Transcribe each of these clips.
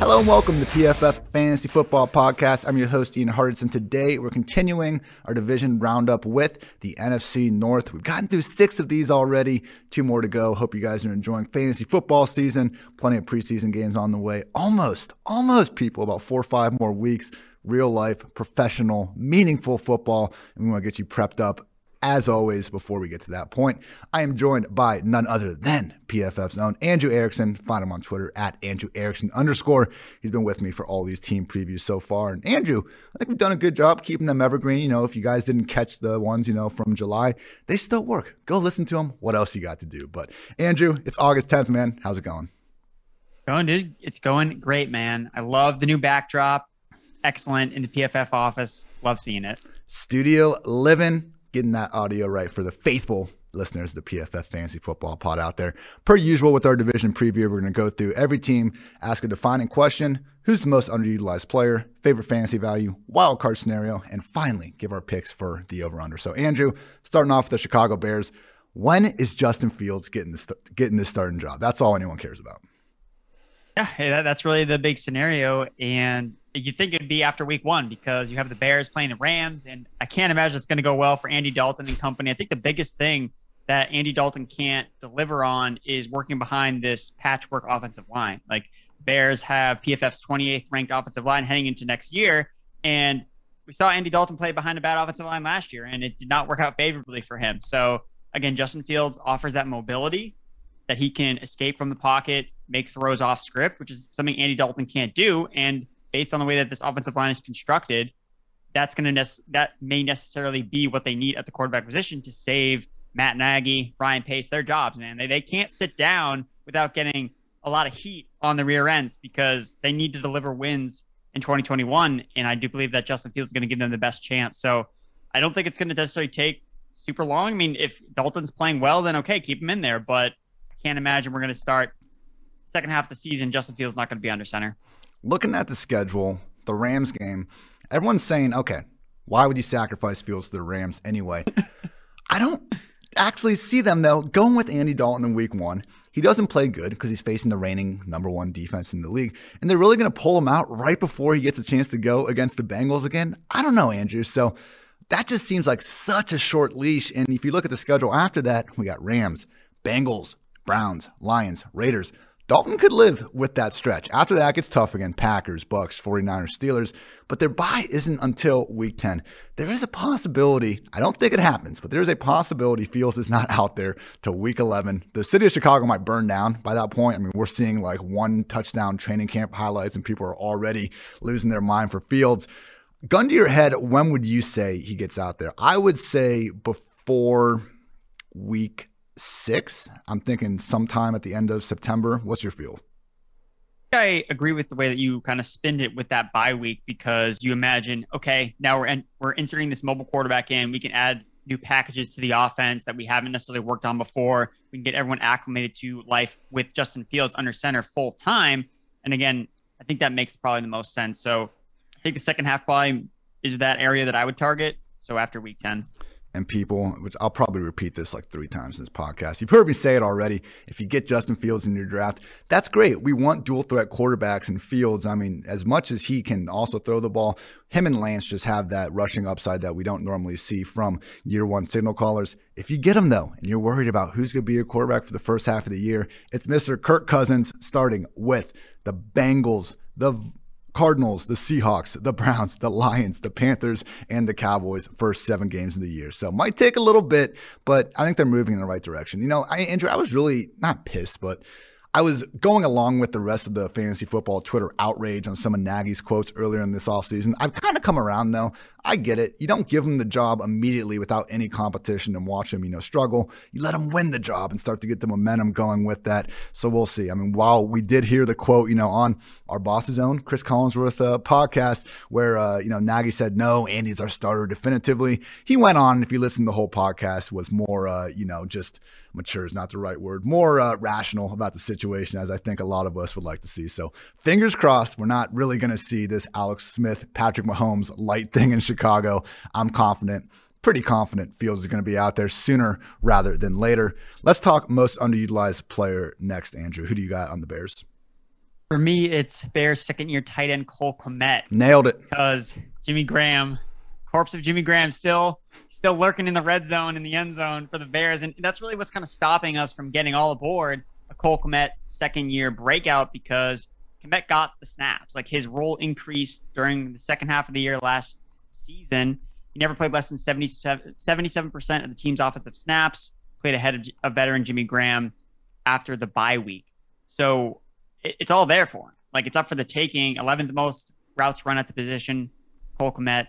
Hello and welcome to PFF Fantasy Football Podcast. I'm your host, Ian Hartitz. Today, we're continuing our division roundup with the NFC North. We've gotten through six of these already, two more to go. Hope you guys are enjoying fantasy football season. Plenty of preseason games on the way. Almost, almost people, about four or five more weeks. Real life, professional, meaningful football. And we want to get you prepped up as always, before we get to that point, I am joined by none other than PFF's own Andrew Erickson. Find him on Twitter at Andrew Erickson underscore. He's been with me for all these team previews so far. And Andrew, I think we've done a good job keeping them evergreen. You know, if you guys didn't catch the ones, you know, from July, they still work. Go listen to them. What else you got to do? But Andrew, it's August 10th, man. How's it going? Going, dude. It's going great, man. I love the new backdrop. Excellent in the PFF office. Love seeing it. Studio living getting that audio right for the faithful listeners, the PFF Fantasy Football Pod out there. Per usual with our division preview, we're going to go through every team, ask a defining question who's the most underutilized player, favorite fantasy value, wild card scenario, and finally give our picks for the over under. So, Andrew, starting off with the Chicago Bears, when is Justin Fields getting this, getting this starting job? That's all anyone cares about. Yeah, that's really the big scenario. And you think it'd be after week one because you have the Bears playing the Rams, and I can't imagine it's going to go well for Andy Dalton and company. I think the biggest thing that Andy Dalton can't deliver on is working behind this patchwork offensive line. Like Bears have PFF's 28th ranked offensive line heading into next year, and we saw Andy Dalton play behind a bad offensive line last year, and it did not work out favorably for him. So again, Justin Fields offers that mobility that he can escape from the pocket, make throws off script, which is something Andy Dalton can't do, and based on the way that this offensive line is constructed, that's going to that may necessarily be what they need at the quarterback position to save Matt Nagy, Ryan Pace their jobs. Man, they they can't sit down without getting a lot of heat on the rear ends because they need to deliver wins in 2021. And I do believe that Justin Fields is going to give them the best chance. So I don't think it's going to necessarily take super long. I mean, if Dalton's playing well, then okay, keep him in there. But I can't imagine we're going to start second half of the season. Justin Fields not going to be under center looking at the schedule, the Rams game, everyone's saying, okay, why would you sacrifice Fields to the Rams anyway? I don't actually see them though going with Andy Dalton in week one. He doesn't play good because he's facing the reigning number one defense in the league. And they're really going to pull him out right before he gets a chance to go against the Bengals again. I don't know, Andrew. So that just seems like such a short leash. And if you look at the schedule after that, we got Rams, Bengals, Browns, Lions, Raiders. Dalton could live with that stretch. After that, it gets tough again. Packers, Bucks, 49ers, Steelers. But their bye isn't until week 10. There is a possibility, I don't think it happens, but there's a possibility Fields is not out there till week 11. The city of Chicago might burn down by that point. I mean, we're seeing like one touchdown training camp highlights, and people are already losing their mind for Fields. Gun to your head, when would you say he gets out there? I would say before week six. I'm thinking sometime at the end of September. What's your feel? I agree with the way that you kind of spend it with that bye week because you imagine, okay, now we're in, we're inserting this mobile quarterback in. We can add new packages to the offense that we haven't necessarily worked on before. We can get everyone acclimated to life with Justin Fields under center full time. And again, I think that makes probably the most sense. So I think the second half probably is that area that I would target. So after week 10 and people, which I'll probably repeat this like three times in this podcast. You've heard me say it already. If you get Justin Fields in your draft, that's great. We want dual threat quarterbacks and Fields. I mean, as much as he can also throw the ball, him and Lance just have that rushing upside that we don't normally see from year one signal callers. If you get him though, and you're worried about who's going to be your quarterback for the first half of the year, it's Mr. Kirk Cousins starting with the Bengals, the Cardinals, the Seahawks, the Browns, the Lions, the Panthers, and the Cowboys first seven games of the year. So might take a little bit, but I think they're moving in the right direction. You know, I Andrew, I was really not pissed, but I was going along with the rest of the fantasy football Twitter outrage on some of Nagy's quotes earlier in this offseason. I've kind of come around though. I get it. You don't give him the job immediately without any competition and watch him, you know, struggle. You let him win the job and start to get the momentum going with that. So we'll see. I mean, while we did hear the quote, you know, on our boss's own Chris Collinsworth uh, podcast, where uh, you know Nagy said no, Andy's our starter definitively. He went on, if you listen to the whole podcast, was more, uh, you know, just mature is not the right word, more uh, rational about the situation, as I think a lot of us would like to see. So, fingers crossed, we're not really going to see this Alex Smith, Patrick Mahomes light thing in Chicago. I'm confident. Pretty confident Fields is going to be out there sooner rather than later. Let's talk most underutilized player next, Andrew. Who do you got on the Bears? For me, it's Bears second year tight end Cole Kmet. Nailed it. Because Jimmy Graham, corpse of Jimmy Graham, still still lurking in the red zone in the end zone for the Bears, and that's really what's kind of stopping us from getting all aboard a Cole Kmet second year breakout because Kmet got the snaps. Like his role increased during the second half of the year last season. He never played less than 77, 77% of the team's offensive snaps, played ahead of a veteran Jimmy Graham after the bye week. So it, it's all there for him. Like it's up for the taking. 11th most routes run at the position, Cole Kmet.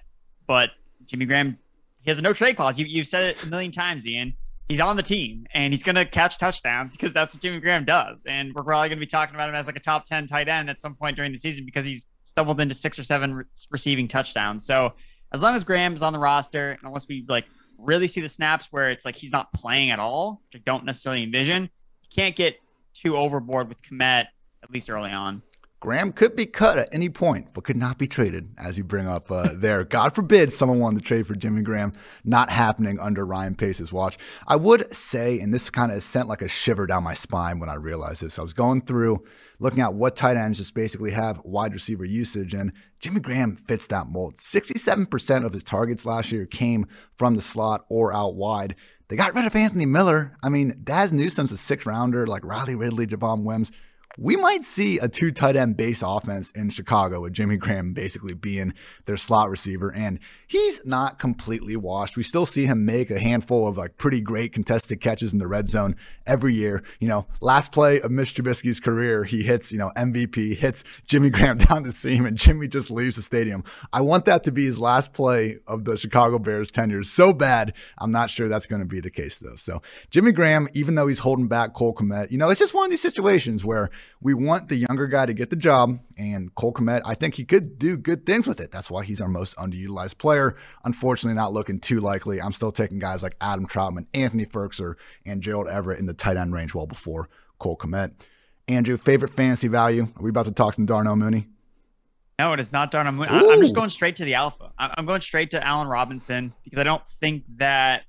But Jimmy Graham, he has a no trade clause. You, you've said it a million times, Ian he's on the team and he's going to catch touchdowns because that's what Jimmy Graham does. And we're probably going to be talking about him as like a top 10 tight end at some point during the season because he's stumbled into six or seven re- receiving touchdowns. So as long as Graham's on the roster, and unless we like really see the snaps where it's like he's not playing at all, which I don't necessarily envision, you can't get too overboard with Kmet, at least early on. Graham could be cut at any point, but could not be traded, as you bring up uh, there. God forbid someone wanted to trade for Jimmy Graham. Not happening under Ryan Pace's watch. I would say, and this kind of sent like a shiver down my spine when I realized this. I was going through looking at what tight ends just basically have wide receiver usage, and Jimmy Graham fits that mold. 67% of his targets last year came from the slot or out wide. They got rid of Anthony Miller. I mean, Dazz Newsome's a six rounder, like Riley Ridley, Javon Wims we might see a two tight end base offense in Chicago with Jimmy Graham basically being their slot receiver. And he's not completely washed. We still see him make a handful of like pretty great contested catches in the red zone every year. You know, last play of Mitch Trubisky's career, he hits, you know, MVP, hits Jimmy Graham down the seam, and Jimmy just leaves the stadium. I want that to be his last play of the Chicago Bears tenure so bad. I'm not sure that's going to be the case though. So Jimmy Graham, even though he's holding back Cole Kmet, you know, it's just one of these situations where we want the younger guy to get the job. And Cole Kmet, I think he could do good things with it. That's why he's our most underutilized player. Unfortunately, not looking too likely. I'm still taking guys like Adam Trautman, Anthony Firkser, and Gerald Everett in the tight end range well before Cole Kmet. Andrew, favorite fantasy value? Are we about to talk some Darnell Mooney? No, it is not Darnell Mooney. Ooh. I'm just going straight to the alpha. I'm going straight to Allen Robinson because I don't think that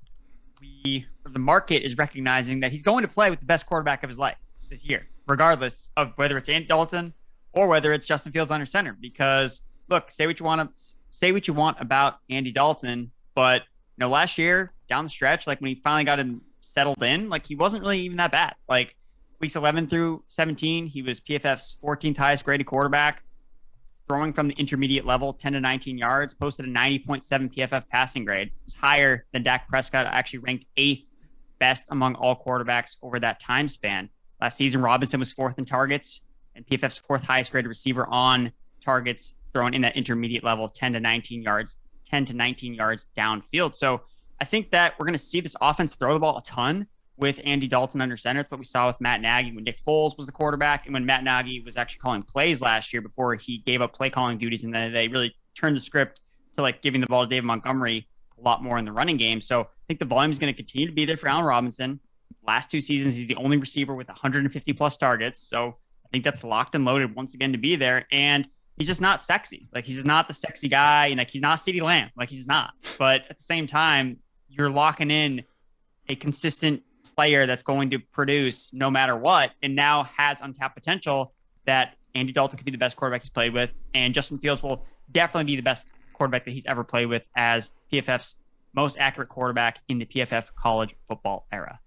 we, the market is recognizing that he's going to play with the best quarterback of his life this year regardless of whether it's Andy Dalton or whether it's Justin Fields under center. Because look, say what you want to say what you want about Andy Dalton, but you know, last year down the stretch, like when he finally got him settled in, like he wasn't really even that bad. Like weeks 11 through 17, he was PFF's 14th highest graded quarterback, throwing from the intermediate level, 10 to 19 yards, posted a 90.7 PFF passing grade. It was higher than Dak Prescott, actually ranked eighth best among all quarterbacks over that time span. Last season, Robinson was fourth in targets and PFF's fourth highest graded receiver on targets thrown in that intermediate level, 10 to 19 yards, 10 to 19 yards downfield. So I think that we're going to see this offense throw the ball a ton with Andy Dalton under center. That's what we saw with Matt Nagy when Nick Foles was the quarterback and when Matt Nagy was actually calling plays last year before he gave up play calling duties and then they really turned the script to like giving the ball to David Montgomery a lot more in the running game. So I think the volume is going to continue to be there for Allen Robinson. Last two seasons, he's the only receiver with 150 plus targets. So I think that's locked and loaded once again to be there. And he's just not sexy. Like he's not the sexy guy, and like he's not CeeDee Lamb. Like he's not. But at the same time, you're locking in a consistent player that's going to produce no matter what, and now has untapped potential that Andy Dalton could be the best quarterback he's played with, and Justin Fields will definitely be the best quarterback that he's ever played with as PFF's most accurate quarterback in the PFF college football era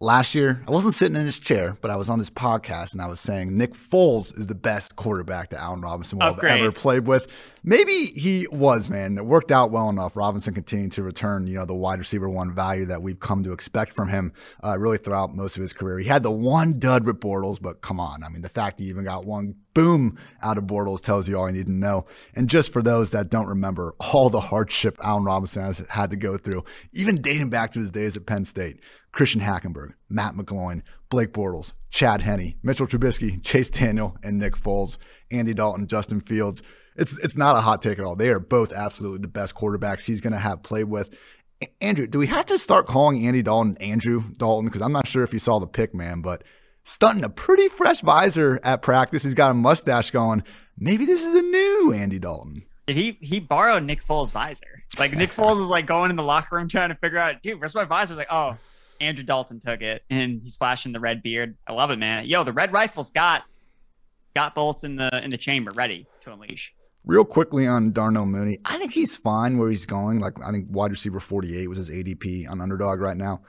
last year, I wasn't sitting in this chair, but I was on this podcast and I was saying Nick Foles is the best quarterback that Allen Robinson will oh, have ever played with. Maybe he was, man. It worked out well enough. Robinson continued to return, you know, the wide receiver one value that we've come to expect from him uh, really throughout most of his career. He had the one dud with Bortles, but come on. I mean, the fact he even got one boom out of Bortles tells you all you need to know. And just for those that don't remember all the hardship Allen Robinson has had to go through, even dating back to his days at Penn State, Christian Hackenberg, Matt McGloin, Blake Bortles, Chad Henne, Mitchell Trubisky, Chase Daniel, and Nick Foles, Andy Dalton, Justin Fields. It's it's not a hot take at all. They are both absolutely the best quarterbacks he's going to have played with. Andrew, do we have to start calling Andy Dalton Andrew Dalton? Because I'm not sure if you saw the pick, man, but stunting a pretty fresh visor at practice. He's got a mustache going. Maybe this is a new Andy Dalton. Did he he borrowed Nick Foles' visor? Like Nick Foles is like going in the locker room trying to figure out, dude, where's my visor? Like, oh, Andrew Dalton took it, and he's flashing the red beard. I love it, man. Yo, the red rifle's got got bolts in the in the chamber ready to unleash. Real quickly on Darnell Mooney, I think he's fine where he's going. Like I think wide receiver 48 was his ADP on underdog right now.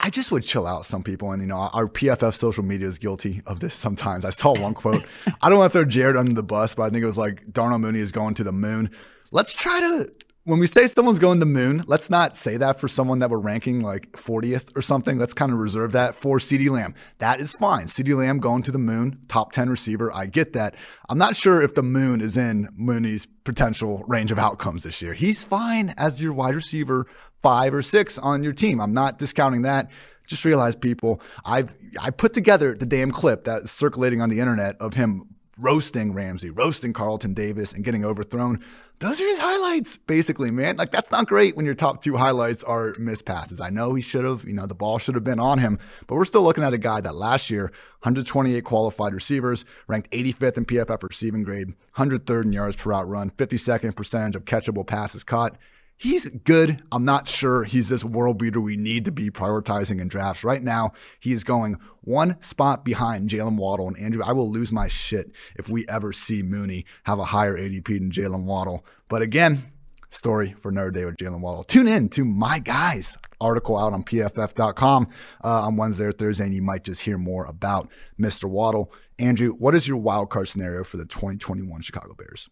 I just would chill out some people. And, you know, our PFF social media is guilty of this sometimes. I saw one quote. I don't want to throw Jared under the bus, but I think it was like Darnell Mooney is going to the moon. Let's try to when we say someone's going to the moon, let's not say that for someone that we're ranking like 40th or something. Let's kind of reserve that for CeeDee Lamb. That is fine. CeeDee Lamb going to the moon, top 10 receiver. I get that. I'm not sure if the moon is in Mooney's potential range of outcomes this year. He's fine as your wide receiver five or six on your team. I'm not discounting that. Just realize, people, I've I put together the damn clip that's circulating on the internet of him roasting Ramsey, roasting Carlton Davis, and getting overthrown those are his highlights, basically, man. Like that's not great when your top two highlights are missed passes. I know he should have, you know, the ball should have been on him, but we're still looking at a guy that last year, 128 qualified receivers, ranked 85th in PFF receiving grade, 103rd in yards per route run, 52nd percentage of catchable passes caught he's good. I'm not sure he's this world beater we need to be prioritizing in drafts. Right now, he is going one spot behind Jaylen Waddle. And Andrew, I will lose my shit if we ever see Mooney have a higher ADP than Jaylen Waddle. But again, story for another day with Jaylen Waddle. Tune in to my guys article out on pff.com uh, on Wednesday or Thursday, and you might just hear more about Mr. Waddle. Andrew, what is your wild card scenario for the 2021 Chicago Bears?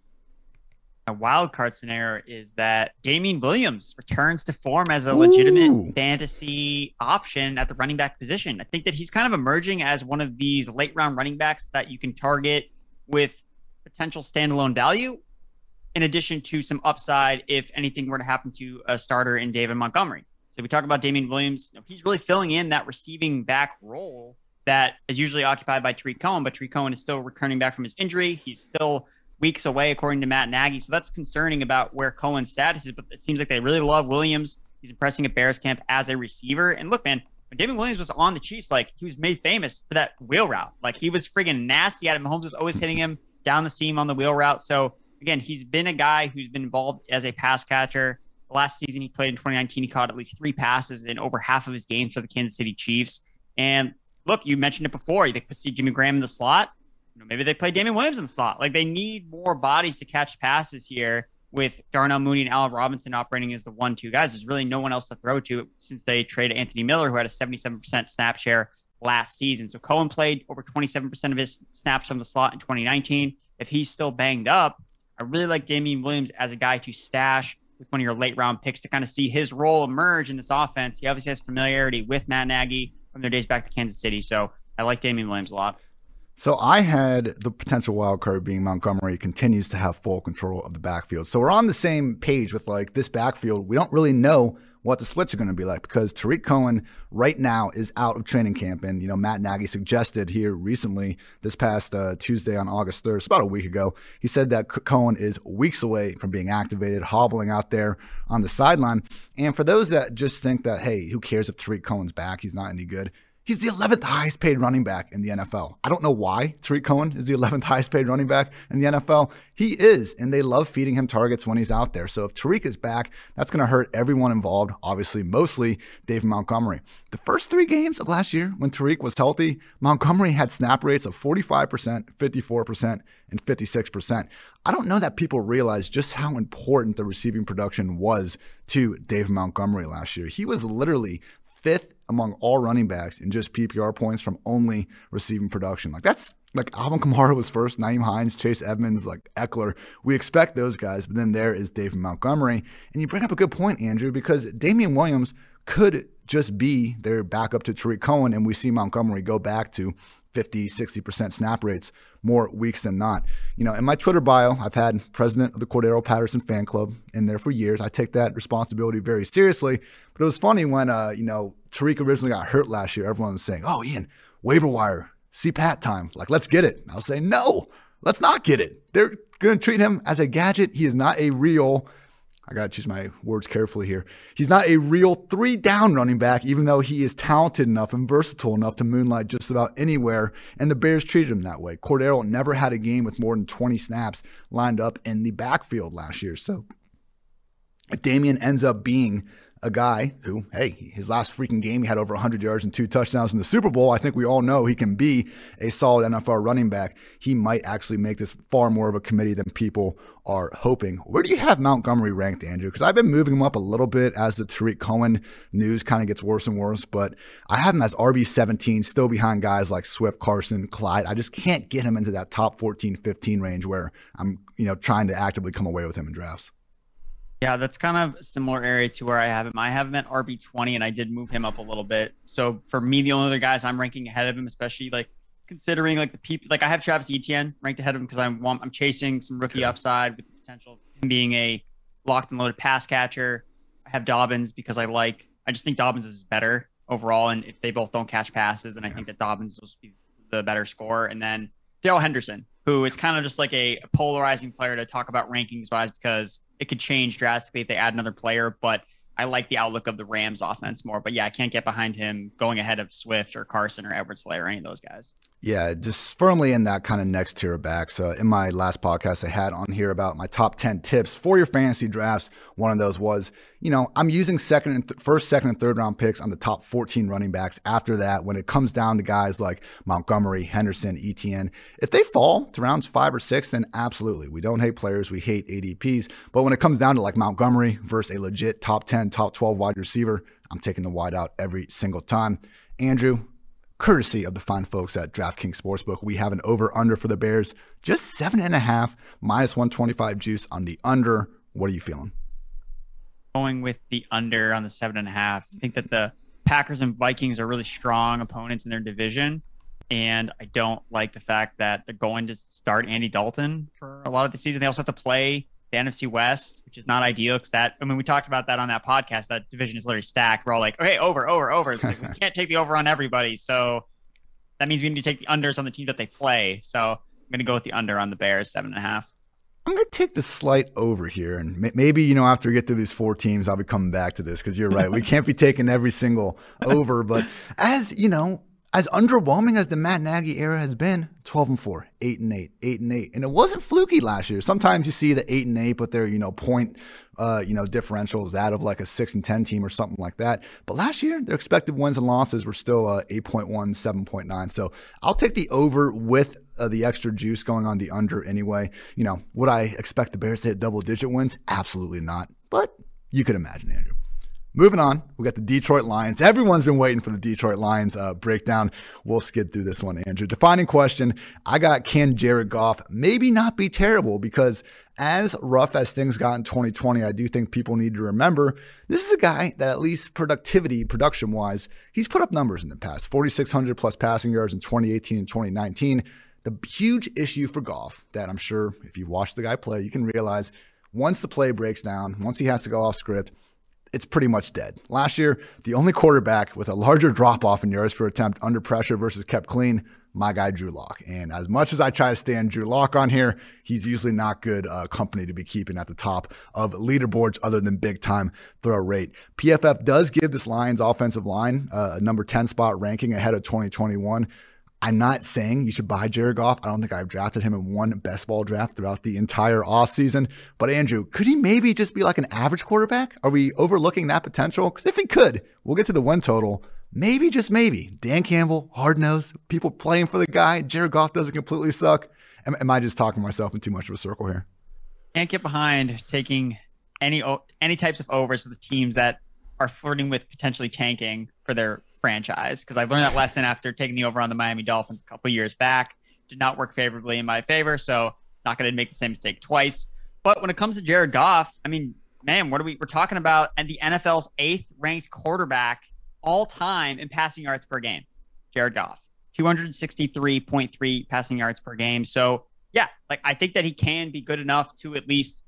A wild card scenario is that Damien Williams returns to form as a legitimate Ooh. fantasy option at the running back position. I think that he's kind of emerging as one of these late round running backs that you can target with potential standalone value, in addition to some upside if anything were to happen to a starter in David Montgomery. So we talk about Damien Williams. He's really filling in that receiving back role that is usually occupied by Tarik Cohen, but Tarik Cohen is still returning back from his injury. He's still weeks away, according to Matt Nagy. So that's concerning about where Cohen's status is. But it seems like they really love Williams. He's impressing at Bears camp as a receiver. And look, man, when David Williams was on the Chiefs, like he was made famous for that wheel route. Like he was friggin' nasty at him. Mahomes always hitting him down the seam on the wheel route. So again, he's been a guy who's been involved as a pass catcher. Last season he played in 2019, he caught at least three passes in over half of his games for the Kansas City Chiefs. And look, you mentioned it before. You could see Jimmy Graham in the slot know, maybe they play Damien Williams in the slot. Like they need more bodies to catch passes here with Darnell Mooney and Allen Robinson operating as the one two guys. There's really no one else to throw to since they traded Anthony Miller, who had a 77% snap share last season. So Cohen played over 27% of his snaps from the slot in 2019. If he's still banged up, I really like Damien Williams as a guy to stash with one of your late round picks to kind of see his role emerge in this offense. He obviously has familiarity with Matt Nagy from their days back to Kansas City. So I like Damien Williams a lot. So I had the potential wild card being Montgomery continues to have full control of the backfield. So we're on the same page with like this backfield. We don't really know what the splits are going to be like because Tarik Cohen right now is out of training camp. And, you know, Matt Nagy suggested here recently, this past uh, Tuesday on August 3rd, it's about a week ago, he said that Cohen is weeks away from being activated, hobbling out there on the sideline. And for those that just think that, hey, who cares if Tarik Cohen's back? He's not any good. He's the 11th highest paid running back in the NFL. I don't know why Tarik Cohen is the 11th highest paid running back in the NFL. He is, and they love feeding him targets when he's out there. So if Tarik is back, that's going to hurt everyone involved, obviously, mostly Dave Montgomery. The first three games of last year, when Tarik was healthy, Montgomery had snap rates of 45%, 54%, and 56%. I don't know that people realize just how important the receiving production was to Dave Montgomery last year. He was literally fifth among all running backs in just PPR points from only receiving production. Like that's like Alvin Kamara was first, Nyheim Hines, Chase Edmonds, like Ekeler. We expect those guys, but then there is David Montgomery. And you bring up a good point, Andrew, because Damien Williams could just be their backup to Tarik Cohen, and we see Montgomery go back to 50, 60% snap rates more weeks than not. You know, in my Twitter bio, I've had president of the Cordarrelle Patterson fan club in there for years. I take that responsibility very seriously. But it was funny when, uh, you know, Tarik originally got hurt last year. Everyone was saying, oh, Ian, waiver wire, see Pat time. Like, let's get it. I'll say, no, let's not get it. They're going to treat him as a gadget. He is not a real I got to choose my words carefully here. He's not a real three down running back, even though he is talented enough and versatile enough to moonlight just about anywhere. And the Bears treated him that way. Cordarrelle never had a game with more than 20 snaps lined up in the backfield last year. So if Damien ends up being a guy who, hey, his last freaking game, he had over 100 yards and two touchdowns in the Super Bowl. I think we all know he can be a solid NFL running back. He might actually make this far more of a committee than people are hoping. Where do you have Montgomery ranked, Andrew? Because I've been moving him up a little bit as the Tarik Cohen news kind of gets worse and worse, but I have him as RB 17, still behind guys like Swift, Carson, Clyde. I just can't get him into that top 14, 15 range where I'm, you know, trying to actively come away with him in drafts. Yeah, that's kind of a similar area to where I have him. I have him at RB twenty, and I did move him up a little bit. So for me, the only other guys I'm ranking ahead of him, especially like considering like the people, like I have Travis Etienne ranked ahead of him because I'm I'm chasing some rookie upside with the potential of him being a locked and loaded pass catcher. I have Dobbins because I like. I just think Dobbins is better overall, and if they both don't catch passes, then I think that Dobbins will be the better score. And then Darrell Henderson, who is kind of just like a polarizing player to talk about rankings wise because it could change drastically if they add another player, but I like the outlook of the Rams offense more. But yeah, I can't get behind him going ahead of Swift or Carson or Edwards Helaire or any of those guys. Yeah, just firmly in that kind of next tier of. Uh, in my last podcast, I had on here about my top 10 tips for your fantasy drafts. One of those was, you know, I'm using second and th- first, second, and third round picks on the top 14 running backs. After that, when it comes down to guys like Montgomery, Henderson, Etienne, if they fall to rounds five or six, then absolutely. We don't hate players, we hate ADPs. But when it comes down to like Montgomery versus a legit top 10, top 12 wide receiver, I'm taking the wide out every single time. Andrew, courtesy of the fine folks at DraftKings Sportsbook. We have an over under for the Bears, just seven and a half, minus 125 juice on the under. What are you feeling? Going with the under on the seven and a half. I think that the Packers and Vikings are really strong opponents in their division. And I don't like the fact that they're going to start Andy Dalton for a lot of the season. They also have to play the NFC West, which is not ideal because that, I mean, we talked about that on that podcast. That division is literally stacked. We're all like, okay, over, over, over. Like, we can't take the over on everybody. So that means we need to take the unders on the team that they play. So I'm going to go with the under on the Bears, seven and a half. I'm going to take the slight over here. And maybe, you know, after we get through these four teams, I'll be coming back to this because you're right. we can't be taking every single over. But as, you know, as underwhelming as the Matt Nagy era has been, 12 and 4, 8 and 8, 8 and 8. And it wasn't fluky last year. Sometimes you see the 8 and 8, but they're, you know, point uh, you know, differentials out of like a 6 and 10 team or something like that. But last year, their expected wins and losses were still uh, 8.1, 7.9. So I'll take the over with uh, the extra juice going on the under anyway. You know, would I expect the Bears to hit double digit wins? Absolutely not. But you could imagine, Andrew. Moving on, we got the Detroit Lions. Everyone's been waiting for the Detroit Lions uh, breakdown. We'll skid through this one, Andrew. Defining question I got can Jared Goff maybe not be terrible? Because as rough as things got in 2020, I do think people need to remember this is a guy that, at least productivity, production wise, he's put up numbers in the past 4,600 plus passing yards in 2018 and 2019. The huge issue for Goff that I'm sure if you watch the guy play, you can realize once the play breaks down, once he has to go off script, it's pretty much dead. Last year, the only quarterback with a larger drop off in yards per attempt under pressure versus kept clean, my guy Drew Lock. And as much as I try to stand Drew Lock on here, he's usually not good uh, company to be keeping at the top of leaderboards other than big time throw rate. PFF does give this Lions offensive line uh, a number 10 spot ranking ahead of 2021. I'm not saying you should buy Jared Goff. I don't think I've drafted him in one best ball draft throughout the entire offseason. But Andrew, could he maybe just be like an average quarterback? Are we overlooking that potential? Because if he could, we'll get to the one total. Maybe, just maybe. Dan Campbell, hard nose, people playing for the guy. Jared Goff doesn't completely suck. Am, am I just talking myself in too much of a circle here? Can't get behind taking any any types of overs for the teams that are flirting with potentially tanking for their franchise because I've learned that lesson after taking the over on the Miami Dolphins a couple years back. Did not work favorably in my favor, so not going to make the same mistake twice. But when it comes to Jared Goff, I mean, man, what are we? We're talking about and the NFL's eighth ranked quarterback all time in passing yards per game. Jared Goff, 263.3 passing yards per game. So yeah, like I think that he can be good enough to at least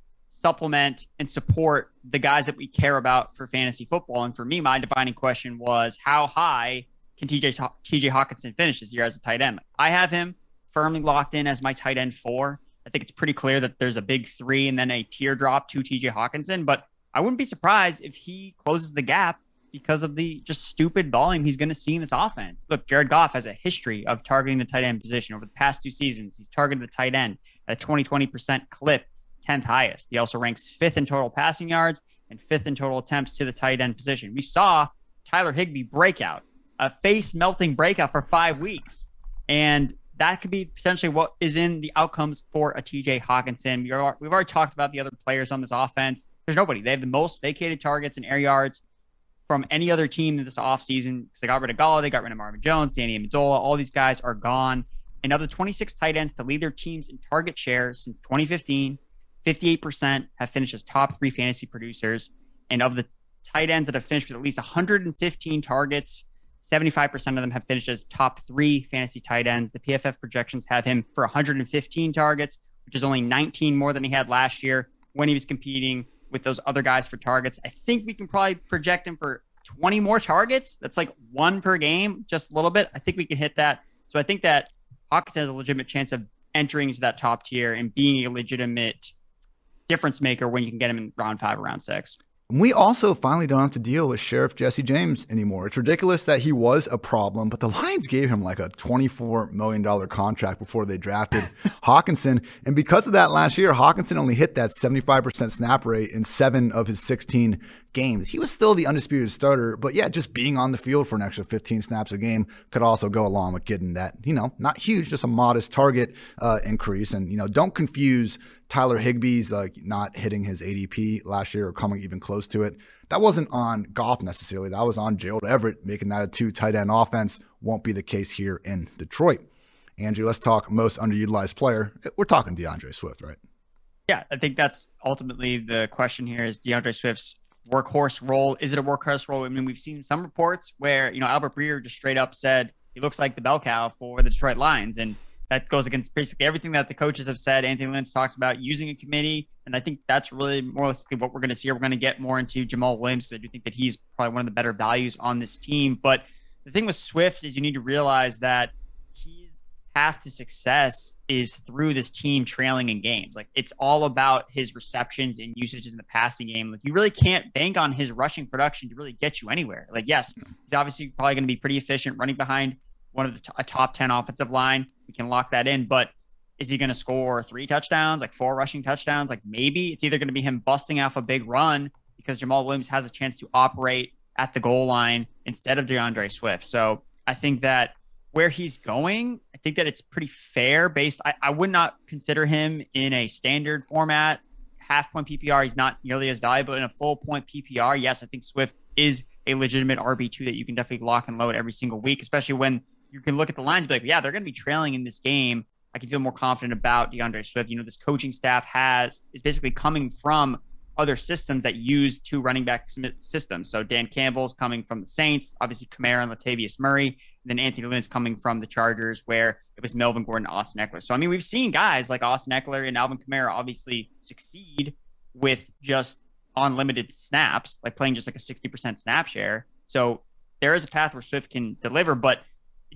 supplement and support the guys that we care about for fantasy football. And for me, my defining question was how high can TJ TJ Hockenson finish this year as a tight end? I have him firmly locked in as my tight end four. I think it's pretty clear that there's a big three and then a teardrop to TJ Hockenson, but I wouldn't be surprised if he closes the gap because of the just stupid volume he's going to see in this offense. Look, Jared Goff has a history of targeting the tight end position over the past two seasons. He's targeted the tight end at a 20 20% clip 10th highest. He also ranks fifth in total passing yards and fifth in total attempts to the tight end position. We saw Tyler Higbee breakout, a face melting breakout for five weeks. And that could be potentially what is in the outcomes for a TJ Hockenson. We are, we've already talked about the other players on this offense. There's nobody. They have the most vacated targets and air yards from any other team this offseason because they got rid of Gala, they got rid of Marvin Jones, Danny Amendola. All these guys are gone. And of the 26 tight ends to lead their teams in target share since 2015, 58% have finished as top three fantasy producers. And of the tight ends that have finished with at least 115 targets, 75% of them have finished as top three fantasy tight ends. The PFF projections have him for 115 targets, which is only 19 more than he had last year when he was competing with those other guys for targets. I think we can probably project him for 20 more targets. That's like one per game, just a little bit. I think we can hit that. So I think that Hawkins has a legitimate chance of entering into that top tier and being a legitimate difference maker when you can get him in round five or round six. We also finally don't have to deal with Sheriff Jesse James anymore. It's ridiculous that he was a problem, but the Lions gave him like a $24 million contract before they drafted Hockenson. And because of that last year, Hockenson only hit that 75% snap rate in seven of his 16 games. He was still the undisputed starter, but yeah, just being on the field for an extra 15 snaps a game could also go along with getting that, you know, not huge, just a modest target uh, increase. And, you know, don't confuse Tyler Higbee's like not hitting his ADP last year or coming even close to it. That wasn't on Goff necessarily. That was on Gerald Everett making that a two tight end offense. Won't be the case here in Detroit. Andrew, let's talk most underutilized player. We're talking D'Andre Swift, right? Yeah, I think that's ultimately the question here is D'Andre Swift's workhorse role. Is it a workhorse role? I mean, we've seen some reports where, you know, Albert Breer just straight up said he looks like the bell cow for the Detroit Lions. And that goes against basically everything that the coaches have said. Anthony Lynn's talked about using a committee. And I think that's really more or less what we're going to see. We're going to get more into Jamaal Williams because I do think that he's probably one of the better values on this team. But the thing with Swift is you need to realize that he's path to success is through this team trailing in games. Like it's all about his receptions and usages in the passing game. Like you really can't bank on his rushing production to really get you anywhere. Like yes, he's obviously probably going to be pretty efficient running behind one of the t- a top 10 offensive line. We can lock that in, but is he going to score three touchdowns, like four rushing touchdowns? Like maybe it's either going to be him busting off a big run because Jamaal Williams has a chance to operate at the goal line instead of D'Andre Swift. So I think that where he's going, I think that it's pretty fair based. I, I would not consider him in a standard format. Half point PPR, he's not nearly as valuable in a full point PPR. Yes, I think Swift is a legitimate RB2 that you can definitely lock and load every single week, especially when you can look at the lines and be like, yeah, they're going to be trailing in this game. I can feel more confident about D'Andre Swift. You know, this coaching staff has is basically coming from other systems that use two running back systems. So Dan Campbell's coming from the Saints, obviously Kamara and Latavius Murray, then Anthony Lynn's coming from the Chargers, where it was Melvin Gordon, Austin Ekeler. So I mean, we've seen guys like Austin Ekeler and Alvin Kamara obviously succeed with just unlimited snaps, like playing just like a 60% snap share. So there is a path where Swift can deliver, but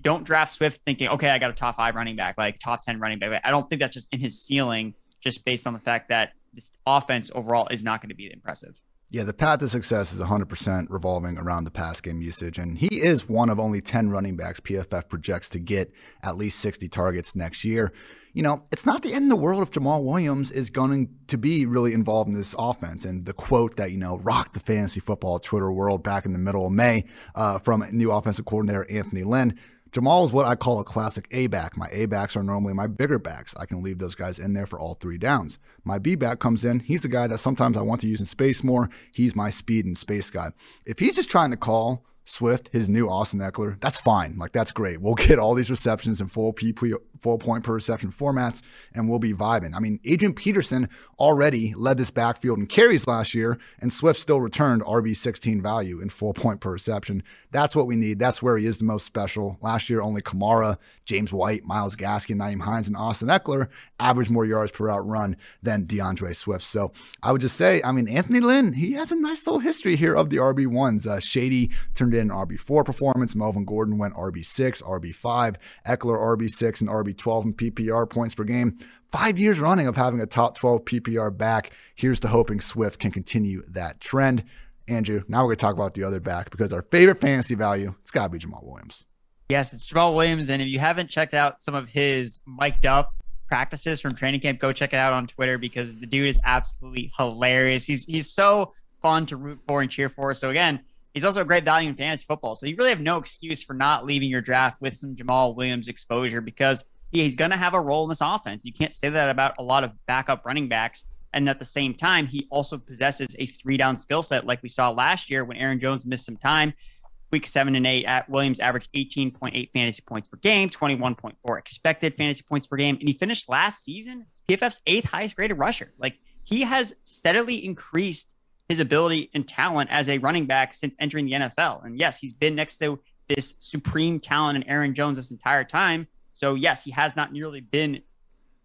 don't draft Swift thinking, okay, I got a top five running back, like top 10 running back. I don't think that's just in his ceiling, just based on the fact that this offense overall is not going to be impressive. Yeah, the path to success is 100% revolving around the pass game usage. And he is one of only 10 running backs PFF projects to get at least 60 targets next year. You know, it's not the end of the world if Jamaal Williams is going to be really involved in this offense. And the quote that, you know, rocked the fantasy football Twitter world back in the middle of May uh, from new offensive coordinator Anthony Lynn Jamaal is what I call a classic A back. My A backs are normally my bigger backs. I can leave those guys in there for all three downs. My B back comes in. He's a guy that sometimes I want to use in space more. He's my speed and space guy. If he's just trying to call Swift, his new Austin Ekeler, that's fine. Like that's great. We'll get all these receptions in full PP, full point per reception formats, and we'll be vibing. I mean, Adrian Peterson already led this backfield in carries last year, and Swift still returned RB 16 value in full point per reception. That's what we need. That's where he is the most special. Last year, only Kamara, James White, Myles Gaskin, Nyheim Hines, and Austin Ekeler averaged more yards per out run than D'Andre Swift. So I would just say, I mean, Anthony Lynn, he has a nice little history here of the RB1s. Uh, Shady turned in an RB4 performance. Melvin Gordon went RB6, RB5, Ekeler RB6, and RB 12 in PPR points per game. Five years running of having a top 12 PPR back. Here's to hoping Swift can continue that trend. Andrew, now we're going to talk about the other back because our favorite fantasy value, it's got to be Jamaal Williams. Yes, it's Jamaal Williams. And if you haven't checked out some of his mic'd up practices from training camp, go check it out on Twitter because the dude is absolutely hilarious. He's he's so fun to root for and cheer for. So again, he's also a great value in fantasy football. So you really have no excuse for not leaving your draft with some Jamaal Williams exposure because he's going to have a role in this offense. You can't say that about a lot of backup running backs. And at the same time, he also possesses a three down skill set like we saw last year when Aaron Jones missed some time. Week seven and eight at Williams averaged 18.8 fantasy points per game, 21.4 expected fantasy points per game. And he finished last season PFF's eighth highest graded rusher. Like he has steadily increased his ability and talent as a running back since entering the NFL. And yes, he's been next to this supreme talent in Aaron Jones this entire time. So yes, he has not nearly been, you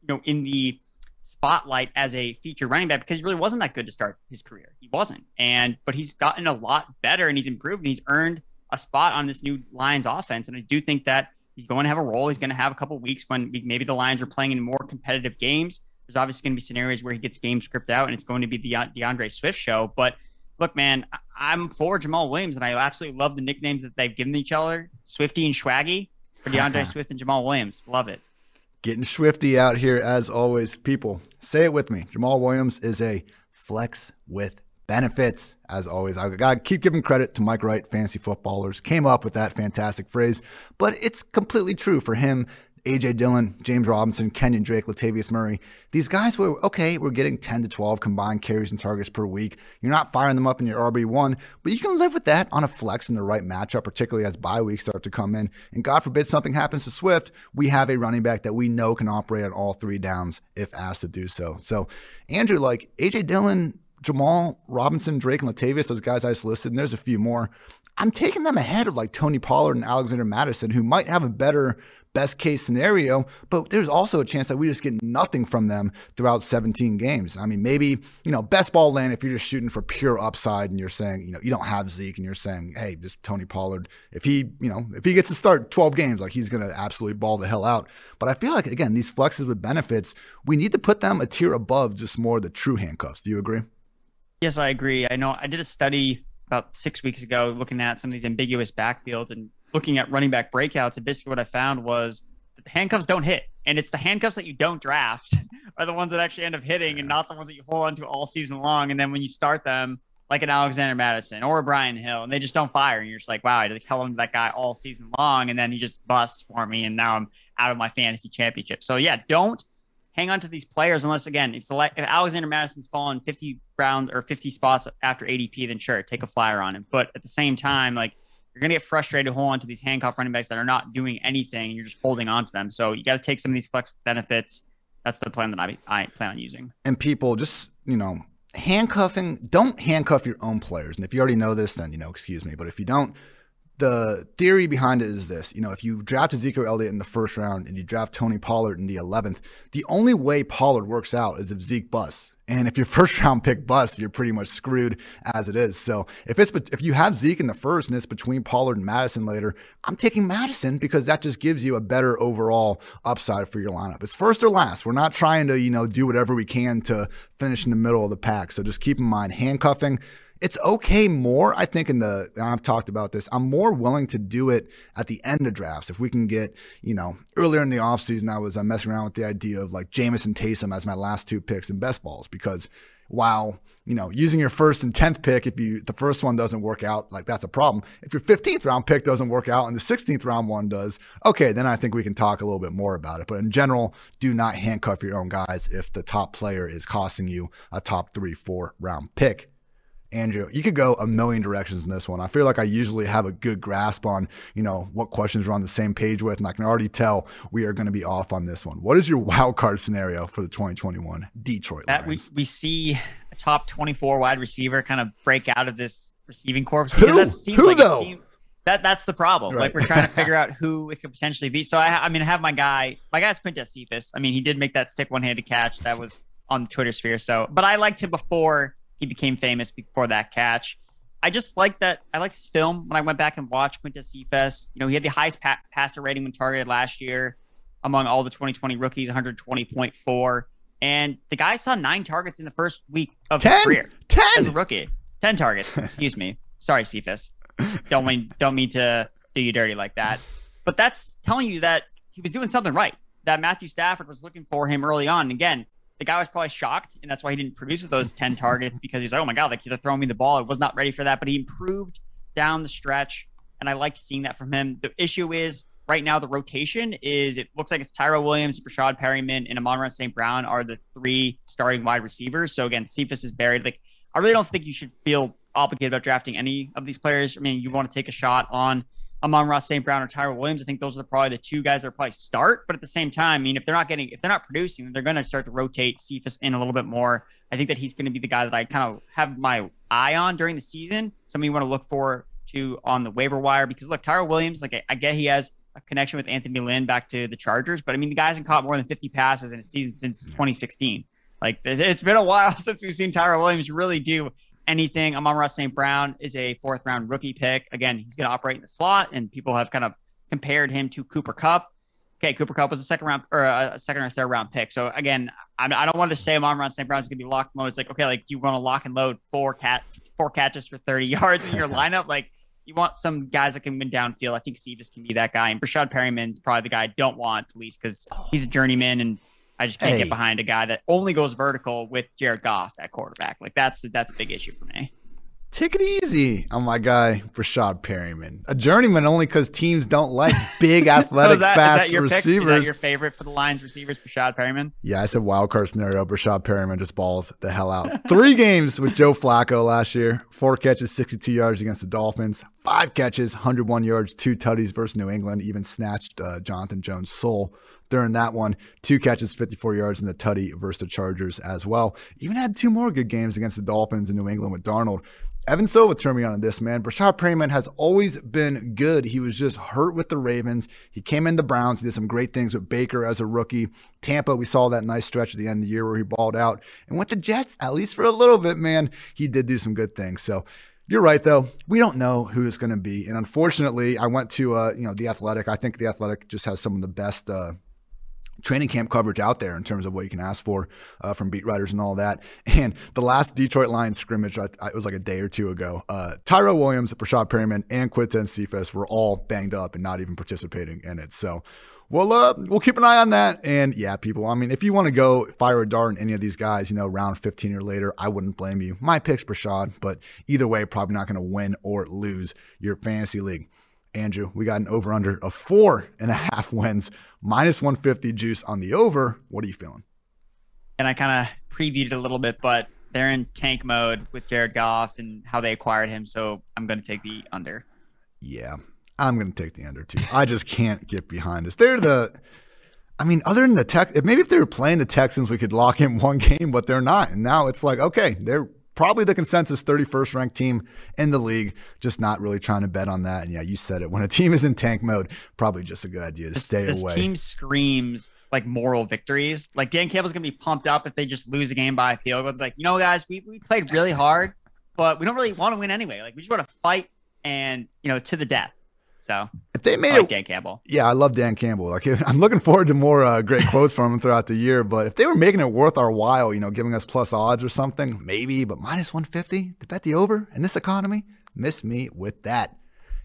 know, in the spotlight as a feature running back because he really wasn't that good to start his career. He wasn't. And but he's gotten a lot better and he's improved and he's earned a spot on this new Lions offense. And I do think that he's going to have a role. He's going to have a couple weeks when maybe the Lions are playing in more competitive games. There's obviously going to be scenarios where he gets game script out and it's going to be the D'Andre Swift show. But look, man, I'm for Jamaal Williams and I absolutely love the nicknames that they've given each other Swifty and Swaggy for D'Andre Swift and Jamaal Williams. Love it. Getting Swifty out here as always. People, say it with me. Jamaal Williams is a flex with benefits. As always, I gotta keep giving credit to Mike Wright, fantasy footballers, came up with that fantastic phrase, but it's completely true for him. AJ Dillon, James Robinson, Kenyon Drake, Latavius Murray. These guys were okay, we're getting 10 to 12 combined carries and targets per week. You're not firing them up in your RB1, but you can live with that on a flex in the right matchup, particularly as bye weeks start to come in. And God forbid something happens to Swift, we have a running back that we know can operate on all three downs if asked to do so. So, Andrew, like AJ Dillon, Jamal Robinson, Drake, and Latavius, those guys I just listed, and there's a few more. I'm taking them ahead of like Tony Pollard and Alexander Mattison, who might have a better best case scenario, but there's also a chance that we just get nothing from them throughout 17 games. I mean, maybe, you know, best ball land if you're just shooting for pure upside and you're saying, you know, you don't have Zeke and you're saying, hey, just Tony Pollard, if he, you know, if he gets to start 12 games, like he's going to absolutely ball the hell out. But I feel like, again, these flexes with benefits, we need to put them a tier above just more the true handcuffs. Do you agree? Yes, I agree. I know I did a study about six weeks ago looking at some of these ambiguous backfields and looking at running back breakouts. And basically, what I found was the handcuffs don't hit. And it's the handcuffs that you don't draft are the ones that actually end up hitting and not the ones that you hold onto all season long. And then when you start them, like an Alexander Mattison or a Brian Hill, and they just don't fire. And you're just like, wow, I just held on to that guy all season long. And then he just busts for me. And now I'm out of my fantasy championship. So, yeah, don't hang on to these players unless again if, if Alexander Mattison's fallen 50 rounds or 50 spots after ADP, then sure, take a flyer on him. But at the same time, like you're gonna get frustrated holding on to these handcuff running backs that are not doing anything. You're just holding on to them. So you got to take some of these flex benefits. That's the plan that I I plan on using. And people just you know handcuffing. Don't handcuff your own players. And if you already know this, then you know excuse me. But if you don't the theory behind it is this. You know if you draft Ezekiel Elliott in the first round and you draft Tony Pollard in the 11th the only way Pollard works out is if Zeke busts. And if your first round pick busts you're pretty much screwed as it is. So if it's if you have Zeke in the first and it's between Pollard and Mattison later I'm taking Mattison because that just gives you a better overall upside for your lineup. It's first or last. We're not trying to you know do whatever we can to finish in the middle of the pack. So just keep in mind handcuffing it's okay more, I think, in the, I've talked about this, I'm more willing to do it at the end of drafts. If we can get, you know, earlier in the offseason, I was uh, messing around with the idea of like Jameson Taysom as my last two picks in best balls because while, you know, using your first and 10th pick, if you, the first one doesn't work out, like that's a problem. If your 15th round pick doesn't work out and the 16th round one does, okay, then I think we can talk a little bit more about it. But in general, do not handcuff your own guys if the top player is costing you a top three, four round pick. Andrew, you could go a million directions in this one. I feel like I usually have a good grasp on, you know, what questions we're on the same page with, and I can already tell we are going to be off on this one. What is your wild card scenario for the 2021 Detroit that Lions? We, we see a top 24 wide receiver kind of break out of this receiving corps. Who? That seems who like though? Seems, that that's the problem. Right. Like we're trying to figure out who it could potentially be. So I, I mean, I have my guy, my guy's Quintez Cephus. I mean, he did make that sick one-handed catch that was on the Twitter sphere. So, but I liked him before he became famous before that catch. I just like that. I like his film when I went back and watched Quintez Cephus. You know, he had the highest pa- passer rating when targeted last year among all the 2020 rookies, 120.4. And the guy saw nine targets in the first week of Ten? his career Ten as a rookie. Ten targets. Excuse me. Sorry, Cephus. Don't mean don't mean to do you dirty like that. But that's telling you that he was doing something right. That Matthew Stafford was looking for him early on. And again, the guy was probably shocked, and that's why he didn't produce with those 10 targets because he's like, oh my God, like they're throwing me the ball. I was not ready for that, but he improved down the stretch. And I liked seeing that from him. The issue is right now the rotation is it looks like it's Tyrell Williams, Breshad Perryman, and Amon-Ra St. Brown are the three starting wide receivers. So again, Cephus is buried. Like I really don't think you should feel obligated about drafting any of these players. I mean, you want to take a shot on Amon-Ra St. Brown or Tyrell Williams. I think those are probably the two guys that are probably start. But at the same time, I mean, if they're not getting, if they're not producing, they're going to start to rotate Cephus in a little bit more. I think that he's going to be the guy that I kind of have my eye on during the season. Somebody you want to look for to on the waiver wire because look, Tyrell Williams, like I, I get he has a connection with Anthony Lynn back to the Chargers, but I mean, the guy hasn't caught more than 50 passes in a season since mm-hmm. 2016. Like it's been a while since we've seen Tyrell Williams really do anything. Amon-Ra St. Brown is a fourth round rookie pick. Again, he's going to operate in the slot, and people have kind of compared him to Cooper Kupp. Okay, Cooper Kupp was a second round or a second or third round pick. So again, I, I don't want to say Amon-Ra St. Brown is going to be locked mode. It's like okay, like do you want to lock and load four cat four catches for 30 yards in your lineup? Like you want some guys that can win downfield. I think Cephus can be that guy, and Breshad Perriman's probably the guy I don't want at least because he's a journeyman and I just can't hey. get behind a guy that only goes vertical with Jared Goff at quarterback. Like that's that's a big issue for me. Take it easy on my guy Breshad Perriman, a journeyman only because teams don't like big, athletic, so that, fast receivers. Pick? Is that your favorite for the Lions receivers, Breshad Perriman? Yeah, I said wild card scenario. Breshad Perriman just balls the hell out. Three games with Joe Flacco last year, four catches, 62 yards against the Dolphins, five catches, 101 yards, two tutties versus New England. Even snatched uh, Jonathan Jones' soul during that one. Two catches, 54 yards in the tutty versus the Chargers as well. Even had two more good games against the Dolphins in New England with Darnold. Evan Silva turned me on this, man. Breshad Perriman has always been good. He was just hurt with the Ravens. He came in the Browns. He did some great things with Baker as a rookie. Tampa, we saw that nice stretch at the end of the year where he balled out. And with the Jets, at least for a little bit, man, he did do some good things. So you're right, though. We don't know who it's going to be. And unfortunately, I went to, uh, you know, The Athletic. I think The Athletic just has some of the best uh, training camp coverage out there in terms of what you can ask for uh, from beat writers and all that. And the last Detroit Lions scrimmage, I, I, it was like a day or two ago. Uh, Tyrell Williams, Breshad Perriman, and Quinton Cephus were all banged up and not even participating in it. So we'll uh, we'll keep an eye on that. And yeah, people. I mean, if you want to go fire a dart in any of these guys, you know, round 15 or later, I wouldn't blame you. My pick's Breshad, but either way, probably not going to win or lose your fantasy league. Andrew, we got an over under of four and a half wins, minus 150 juice on the over. What are you feeling? And I kind of previewed it a little bit, but they're in tank mode with Jared Goff and how they acquired him. So I'm going to take the under. Yeah, I'm going to take the under too. I just can't get behind this. They're the, I mean, other than the tech, maybe if they were playing the Texans, we could lock in one game, but they're not. And now it's like, okay, they're probably the consensus 31st ranked team in the league. Just not really trying to bet on that. And yeah, you said it. When a team is in tank mode, probably just a good idea to this, stay this away. Team screams like moral victories. Like Dan Campbell's gonna be pumped up if they just lose a game by a field goal. Like, you know, guys, we, we played really hard, but we don't really want to win anyway. Like we just want to fight and you know to the death. So if they made like it, Dan Campbell. Yeah, I love Dan Campbell. Like I'm looking forward to more uh, great quotes from him throughout the year. But if they were making it worth our while, you know, giving us plus odds or something, maybe. But minus 150 to bet the over in this economy, miss me with that.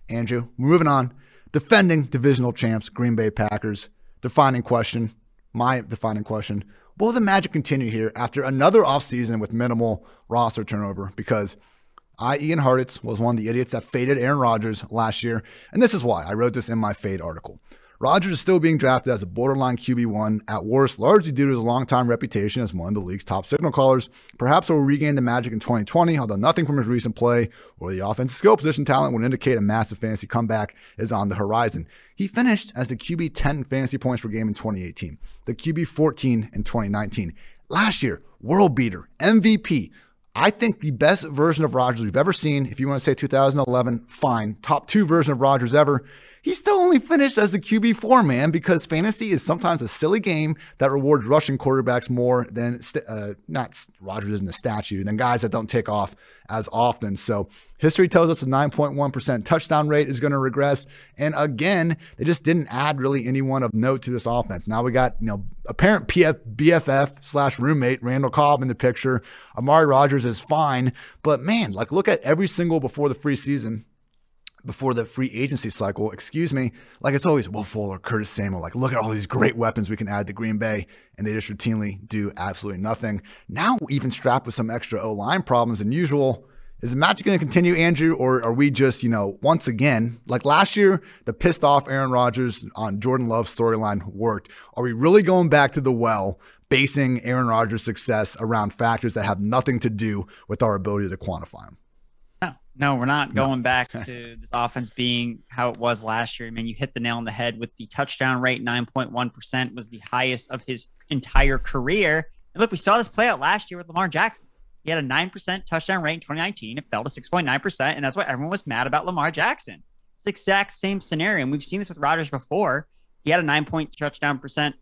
Andrew, moving on. Defending divisional champs, Green Bay Packers. Defining question, my defining question. Will the magic continue here after another offseason with minimal roster turnover? Because I, Ian Hartitz, was one of the idiots that faded Aaron Rodgers last year, and this is why I wrote this in my fade article. Rodgers is still being drafted as a borderline QB1 at worst, largely due to his longtime reputation as one of the league's top signal callers. Perhaps he'll regain the magic in 2020, although nothing from his recent play or the offensive skill position talent would indicate a massive fantasy comeback is on the horizon. He finished as the QB 10 fantasy points per game in 2018, the QB 14 in 2019. Last year, world beater, MVP, I think the best version of Rodgers we've ever seen, if you want to say 2011, fine. Top two version of Rodgers ever. He still only finished as a QB4 man because fantasy is sometimes a silly game that rewards rushing quarterbacks more than uh, not Rodgers isn't a statue than guys that don't take off as often. So history tells us a 9.1% touchdown rate is going to regress. And again, they just didn't add really anyone of note to this offense. Now we got you know apparent PF, BFF slash roommate Randall Cobb in the picture. Amari Rodgers is fine, but man, like look at every single before the free season before the free agency cycle, excuse me, like it's always Will Fuller, Curtis Samuel, like look at all these great weapons we can add to Green Bay, and they just routinely do absolutely nothing. Now, even strapped with some extra O line problems than usual. Is the magic going to continue, Andrew, or are we just, you know, once again, like last year, the pissed off Aaron Rodgers on Jordan Love's storyline worked? Are we really going back to the well, basing Aaron Rodgers' success around factors that have nothing to do with our ability to quantify them? No, we're not going no. back to this offense being how it was last year. I mean, you hit the nail on the head with the touchdown rate, 9.1% was the highest of his entire career. And look, we saw this play out last year with Lamar Jackson. He had a 9% touchdown rate in 2019. It fell to 6.9%. And that's why everyone was mad about Lamar Jackson. It's the exact same scenario. And we've seen this with Rodgers before. He had a nine point touchdown percent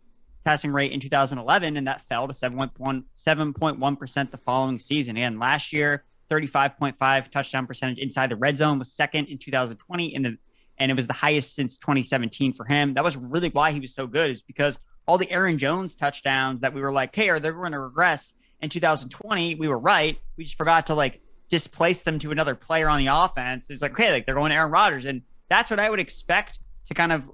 passing rate in 2011, and that fell to 7.1, 7.1% the following season. And last year, 35.5 touchdown percentage inside the red zone was second in 2020 in the and it was the highest since 2017 for him. That was really why he was so good, is because all the Aaron Jones touchdowns that we were like, hey, are they going to regress? in 2020, we were right. We just forgot to like displace them to another player on the offense. It's like, okay, like they're going to Aaron Rodgers. And that's what I would expect to kind of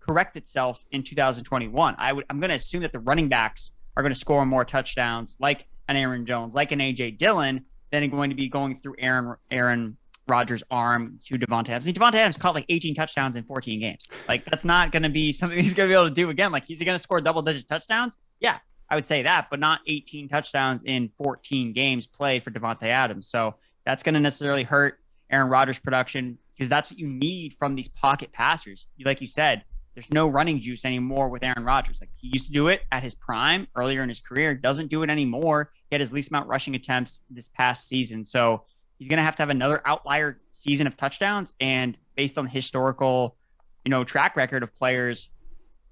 correct itself in 2021. I would I'm going to assume that the running backs are going to score more touchdowns like an Aaron Jones, like an AJ Dillon, than going to be going through Aaron Aaron Rodgers' arm to Davante Adams. I mean, Davante Adams caught like 18 touchdowns in 14 games. Like that's not going to be something he's going to be able to do again. Like he's going to score double digit touchdowns. Yeah, I would say that, but not 18 touchdowns in 14 games played for Davante Adams. So that's going to necessarily hurt Aaron Rodgers' production because that's what you need from these pocket passers. Like you said, there's no running juice anymore with Aaron Rodgers. Like he used to do it at his prime earlier in his career, doesn't do it anymore. He had his least amount rushing attempts this past season. So he's going to have to have another outlier season of touchdowns. And based on the historical, you know, track record of players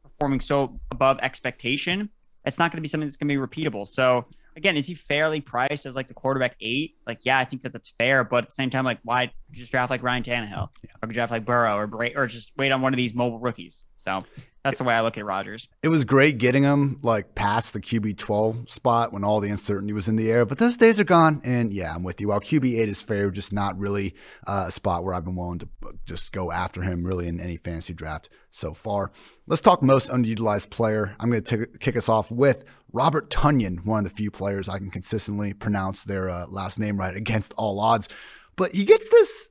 performing so above expectation, it's not going to be something that's going to be repeatable. So again, is he fairly priced as like the quarterback eight? Like, yeah, I think that that's fair, but at the same time, like, why just draft like Ryan Tannehill yeah. or draft like Burrow or Bray, or just wait on one of these mobile rookies? So that's the way I look at Rodgers. It was great getting him like past the QB 12 spot when all the uncertainty was in the air, but those days are gone. And yeah, I'm with you. While QB 8 is fair, just not really uh, a spot where I've been willing to just go after him really in any fantasy draft so far. Let's talk most underutilized player. I'm going to kick us off with Robert Tonyan, one of the few players I can consistently pronounce their uh, last name right against all odds. But he gets this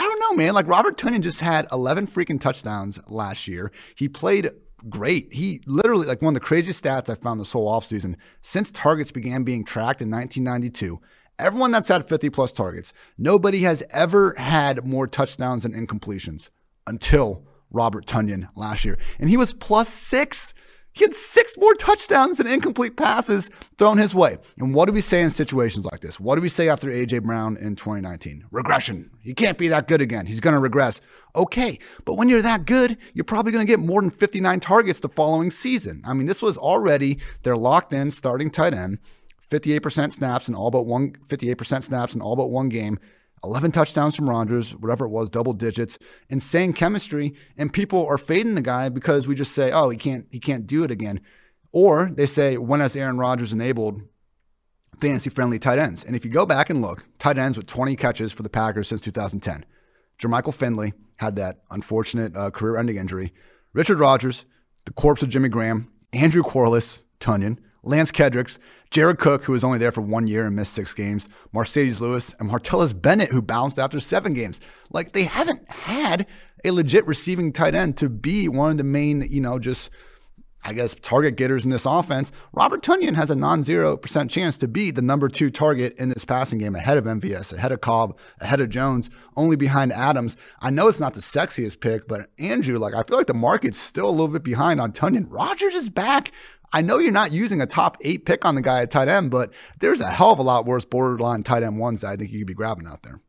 I don't know, man. Like Robert Tonyan just had 11 freaking touchdowns last year. He played great. He literally, like one of the craziest stats I found this whole offseason since targets began being tracked in 1992. Everyone that's had 50 plus targets, nobody has ever had more touchdowns and incompletions until Robert Tonyan last year. And he was plus six he had six more touchdowns and incomplete passes thrown his way. And what do we say in situations like this? What do we say after A.J. Brown in 2019? Regression. He can't be that good again. He's going to regress. Okay, but when you're that good, you're probably going to get more than 59 targets the following season. I mean, this was already their locked in starting tight end, 58% snaps in all but one, 58% snaps in all but one game. 11 touchdowns from Rodgers, whatever it was, double digits, insane chemistry, and people are fading the guy because we just say, "Oh, he can't he can't do it again." Or they say, "When has Aaron Rodgers enabled fantasy friendly tight ends?" And if you go back and look, tight ends with 20 catches for the Packers since 2010. Jermichael Finley had that unfortunate uh, career-ending injury. Richard Rodgers, the corpse of Jimmy Graham, Andrew Quarless, Tonyan, Lance Kendricks, Jared Cook, who was only there for one year and missed six games, Marcedes Lewis, and Martellus Bennett, who bounced after seven games. Like they haven't had a legit receiving tight end to be one of the main, you know, just I guess target getters in this offense. Robert Tonyan has a non-zero percent chance to be the number two target in this passing game, ahead of MVS, ahead of Cobb, ahead of Jones, only behind Adams. I know it's not the sexiest pick, but Andrew, like I feel like the market's still a little bit behind on Tonyan. Rodgers is back. I know you're not using a top eight pick on the guy at tight end, but there's a hell of a lot worse borderline tight end ones that I think you could be grabbing out there.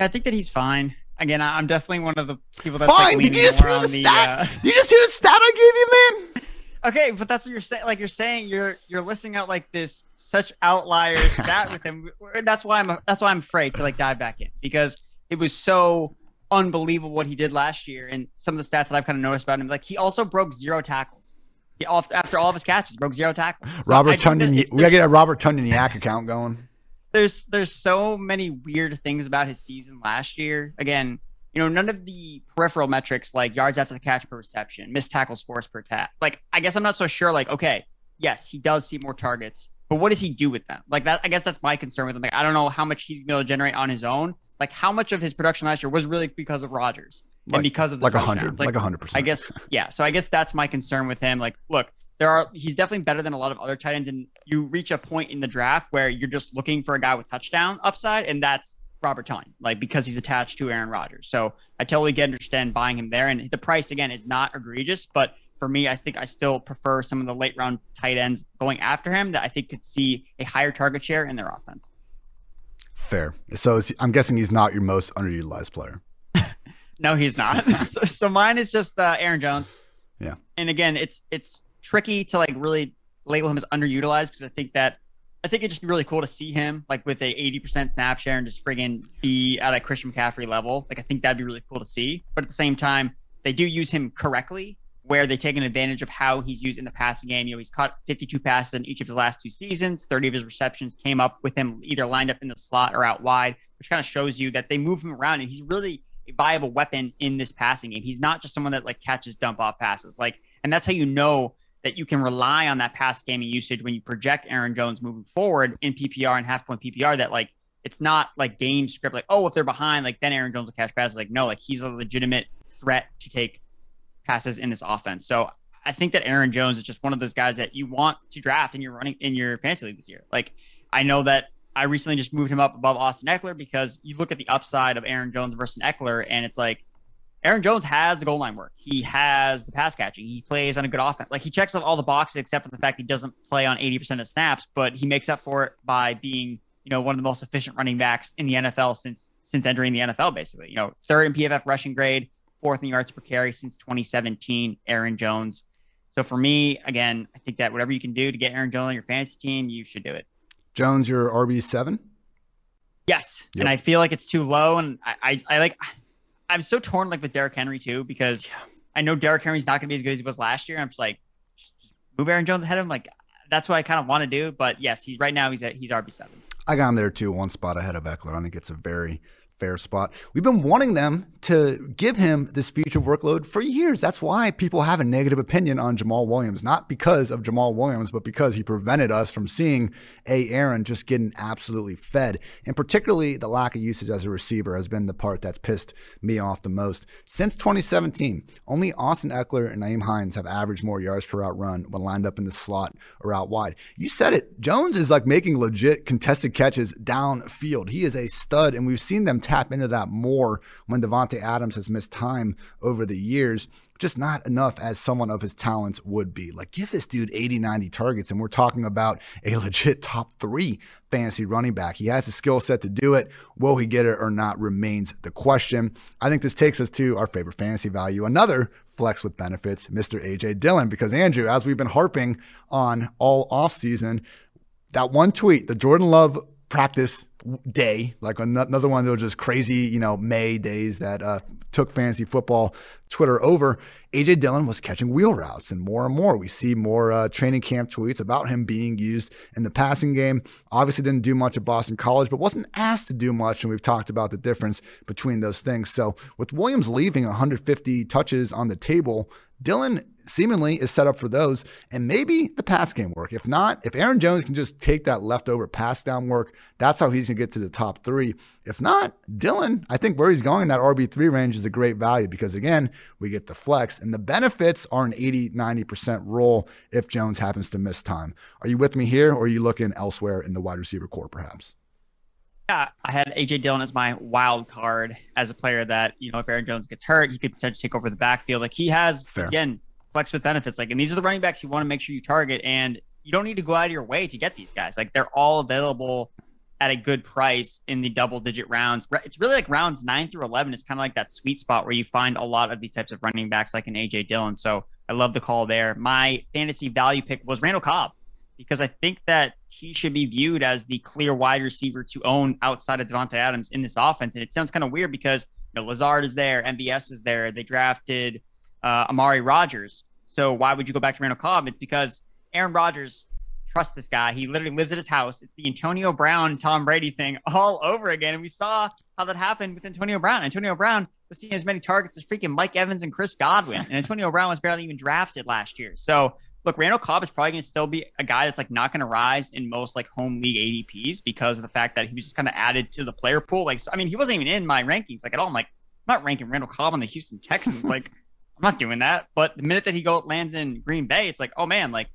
I think that he's fine. Again, I'm definitely one of the people that's fine. Like Did you just hear the stat? The, uh... Did you just hear the stat I gave you, man? Okay, but that's what you're saying. Like you're saying, you're you're listing out like this such outlier stat with him. That's why I'm that's why I'm afraid to like dive back in because it was so unbelievable what he did last year and some of the stats that I've kind of noticed about him. Like he also broke zero tackles after all of his catches, broke zero tackles. So Robert Tonyan, we gotta get a Robert Tonyan YAC account going. There's there's so many weird things about his season last year. Again, you know, none of the peripheral metrics like yards after the catch per reception, missed tackles force per tap. Like, I guess I'm not so sure. Like, okay, yes, he does see more targets, but what does he do with them? Like that, I guess that's my concern with him. Like, I don't know how much he's going to generate on his own. Like, how much of his production last year was really because of Rodgers and because of the like a hundred, like a hundred percent. I guess, yeah. So I guess that's my concern with him. Like, look, there are he's definitely better than a lot of other tight ends, and you reach a point in the draft where you're just looking for a guy with touchdown upside, and that's Robert Tonyan, like because he's attached to Aaron Rodgers. So I totally get understand buying him there, and the price again is not egregious, but for me, I think I still prefer some of the late round tight ends going after him that I think could see a higher target share in their offense. Fair. So is- I'm guessing he's not your most underutilized player. No, he's not. so, so mine is just uh, Aaron Jones. Yeah. And again, it's it's tricky to like really label him as underutilized because I think that I think it'd just be really cool to see him like with a 80% snap share and just friggin' be at a Christian McCaffrey level. Like I think that'd be really cool to see. But at the same time, they do use him correctly where they take an advantage of how he's used in the passing game. You know, he's caught 52 passes in each of his last two seasons. 30 of his receptions came up with him either lined up in the slot or out wide, which kind of shows you that they move him around and he's really viable weapon in this passing game. He's not just someone that like catches dump off passes. Like, and that's how you know that you can rely on that pass gaming usage when you project Aaron Jones moving forward in PPR and half point PPR. That like it's not like game script like oh if they're behind like then Aaron Jones will catch passes. Like no, like he's a legitimate threat to take passes in this offense. So I think that Aaron Jones is just one of those guys that you want to draft in your running in your fantasy league this year. Like I know that I recently just moved him up above Austin Ekeler because you look at the upside of Aaron Jones versus Ekeler, and it's like Aaron Jones has the goal line work. He has the pass catching. He plays on a good offense. Like he checks off all the boxes except for the fact he doesn't play on 80% of snaps, but he makes up for it by being, you know, one of the most efficient running backs in the NFL since since entering the NFL, basically. You know, third in PFF rushing grade, fourth in yards per carry since 2017, Aaron Jones. So for me, again, I think that whatever you can do to get Aaron Jones on your fantasy team, you should do it. Jones, your RB seven. Yes, Yep. and I feel like it's too low, and I, I, I like, I'm so torn like with Derrick Henry too because I know Derrick Henry's not going to be as good as he was last year. I'm just like, move Aaron Jones ahead of him. Like that's what I kind of want to do. But yes, he's right now he's at he's RB seven. I got him there too, one spot ahead of Ekeler. I think it's a very fair spot. We've been wanting them to give him this future workload for years. That's why people have a negative opinion on Jamaal Williams, not because of Jamaal Williams, but because he prevented us from seeing a Aaron just getting absolutely fed. And particularly the lack of usage as a receiver has been the part that's pissed me off the most. Since 2017, only Austin Ekeler and Nyheim Hines have averaged more yards per route run when lined up in the slot or out wide. You said it. Jones is like making legit contested catches downfield. He is a stud, and we've seen them tap into that more when Davante Adams has missed time over the years. Just not enough as someone of his talents would be. Like, give this dude 80, 90 targets, and we're talking about a legit top three fantasy running back. He has the skill set to do it. Will he get it or not remains the question. I think this takes us to our favorite fantasy value, another flex with benefits, Mr. AJ Dillon. Because, Andrew, as we've been harping on all offseason, that one tweet, the Jordan Love practice day, like another one of those just crazy, you know, May days that uh, took fantasy football Twitter over. AJ Dillon was catching wheel routes, and more and more we see more uh, training camp tweets about him being used in the passing game. Obviously, didn't do much at Boston College, but wasn't asked to do much, and we've talked about the difference between those things. So, with Williams leaving 150 touches on the table, Dillon seemingly is set up for those and maybe the pass game work. If not, if Aaron Jones can just take that leftover pass down work, that's how he's going to get to the top three. If not, Dillon, I think where he's going in that RB3 range is a great value because, again, we get the flex and the benefits are an 80, 90% roll if Jones happens to miss time. Are you with me here or are you looking elsewhere in the wide receiver corps perhaps? Yeah, I had AJ Dillon as my wild card as a player that, you know, if Aaron Jones gets hurt, he could potentially take over the backfield. Like he has, Fair. again, flex with benefits. Like, and these are the running backs you want to make sure you target. And you don't need to go out of your way to get these guys. Like, they're all available at a good price in the double digit rounds. It's really like rounds nine through 11 is kind of like that sweet spot where you find a lot of these types of running backs, like an AJ Dillon. So I love the call there. My fantasy value pick was Randall Cobb because I think that he should be viewed as the clear wide receiver to own outside of Davante Adams in this offense. And it sounds kind of weird because you know Lazard is there, MVS is there. They drafted uh, Amari Rodgers. So why would you go back to Randall Cobb? It's because Aaron Rodgers trusts this guy. He literally lives at his house. It's the Antonio Brown Tom Brady thing all over again. And we saw how that happened with Antonio Brown. Antonio Brown was seeing as many targets as freaking Mike Evans and Chris Godwin. And Antonio Brown was barely even drafted last year. So look, Randall Cobb is probably going to still be a guy that's like not going to rise in most like home league ADPs because of the fact that he was just kind of added to the player pool. Like, so, I mean, he wasn't even in my rankings like at all. I'm like, I'm not ranking Randall Cobb on the Houston Texans. like, I'm not doing that. But the minute that he go lands in Green Bay, it's like, oh man, like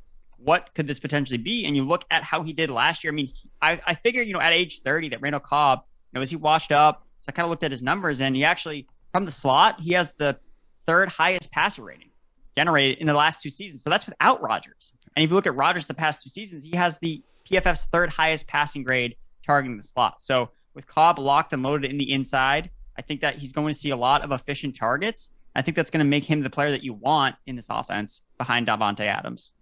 what could this potentially be? And you look at how he did last year. I mean, I, I figure, you know, at age 30 that Randall Cobb, you know, as he washed up, so I kind of looked at his numbers and he actually, from the slot, he has the third highest passer rating generated in the last two seasons. So that's without Rodgers. And if you look at Rodgers the past two seasons, he has the PFF's third highest passing grade targeting the slot. So with Cobb locked and loaded in the inside, I think that he's going to see a lot of efficient targets. I think that's going to make him the player that you want in this offense behind Davante Adams.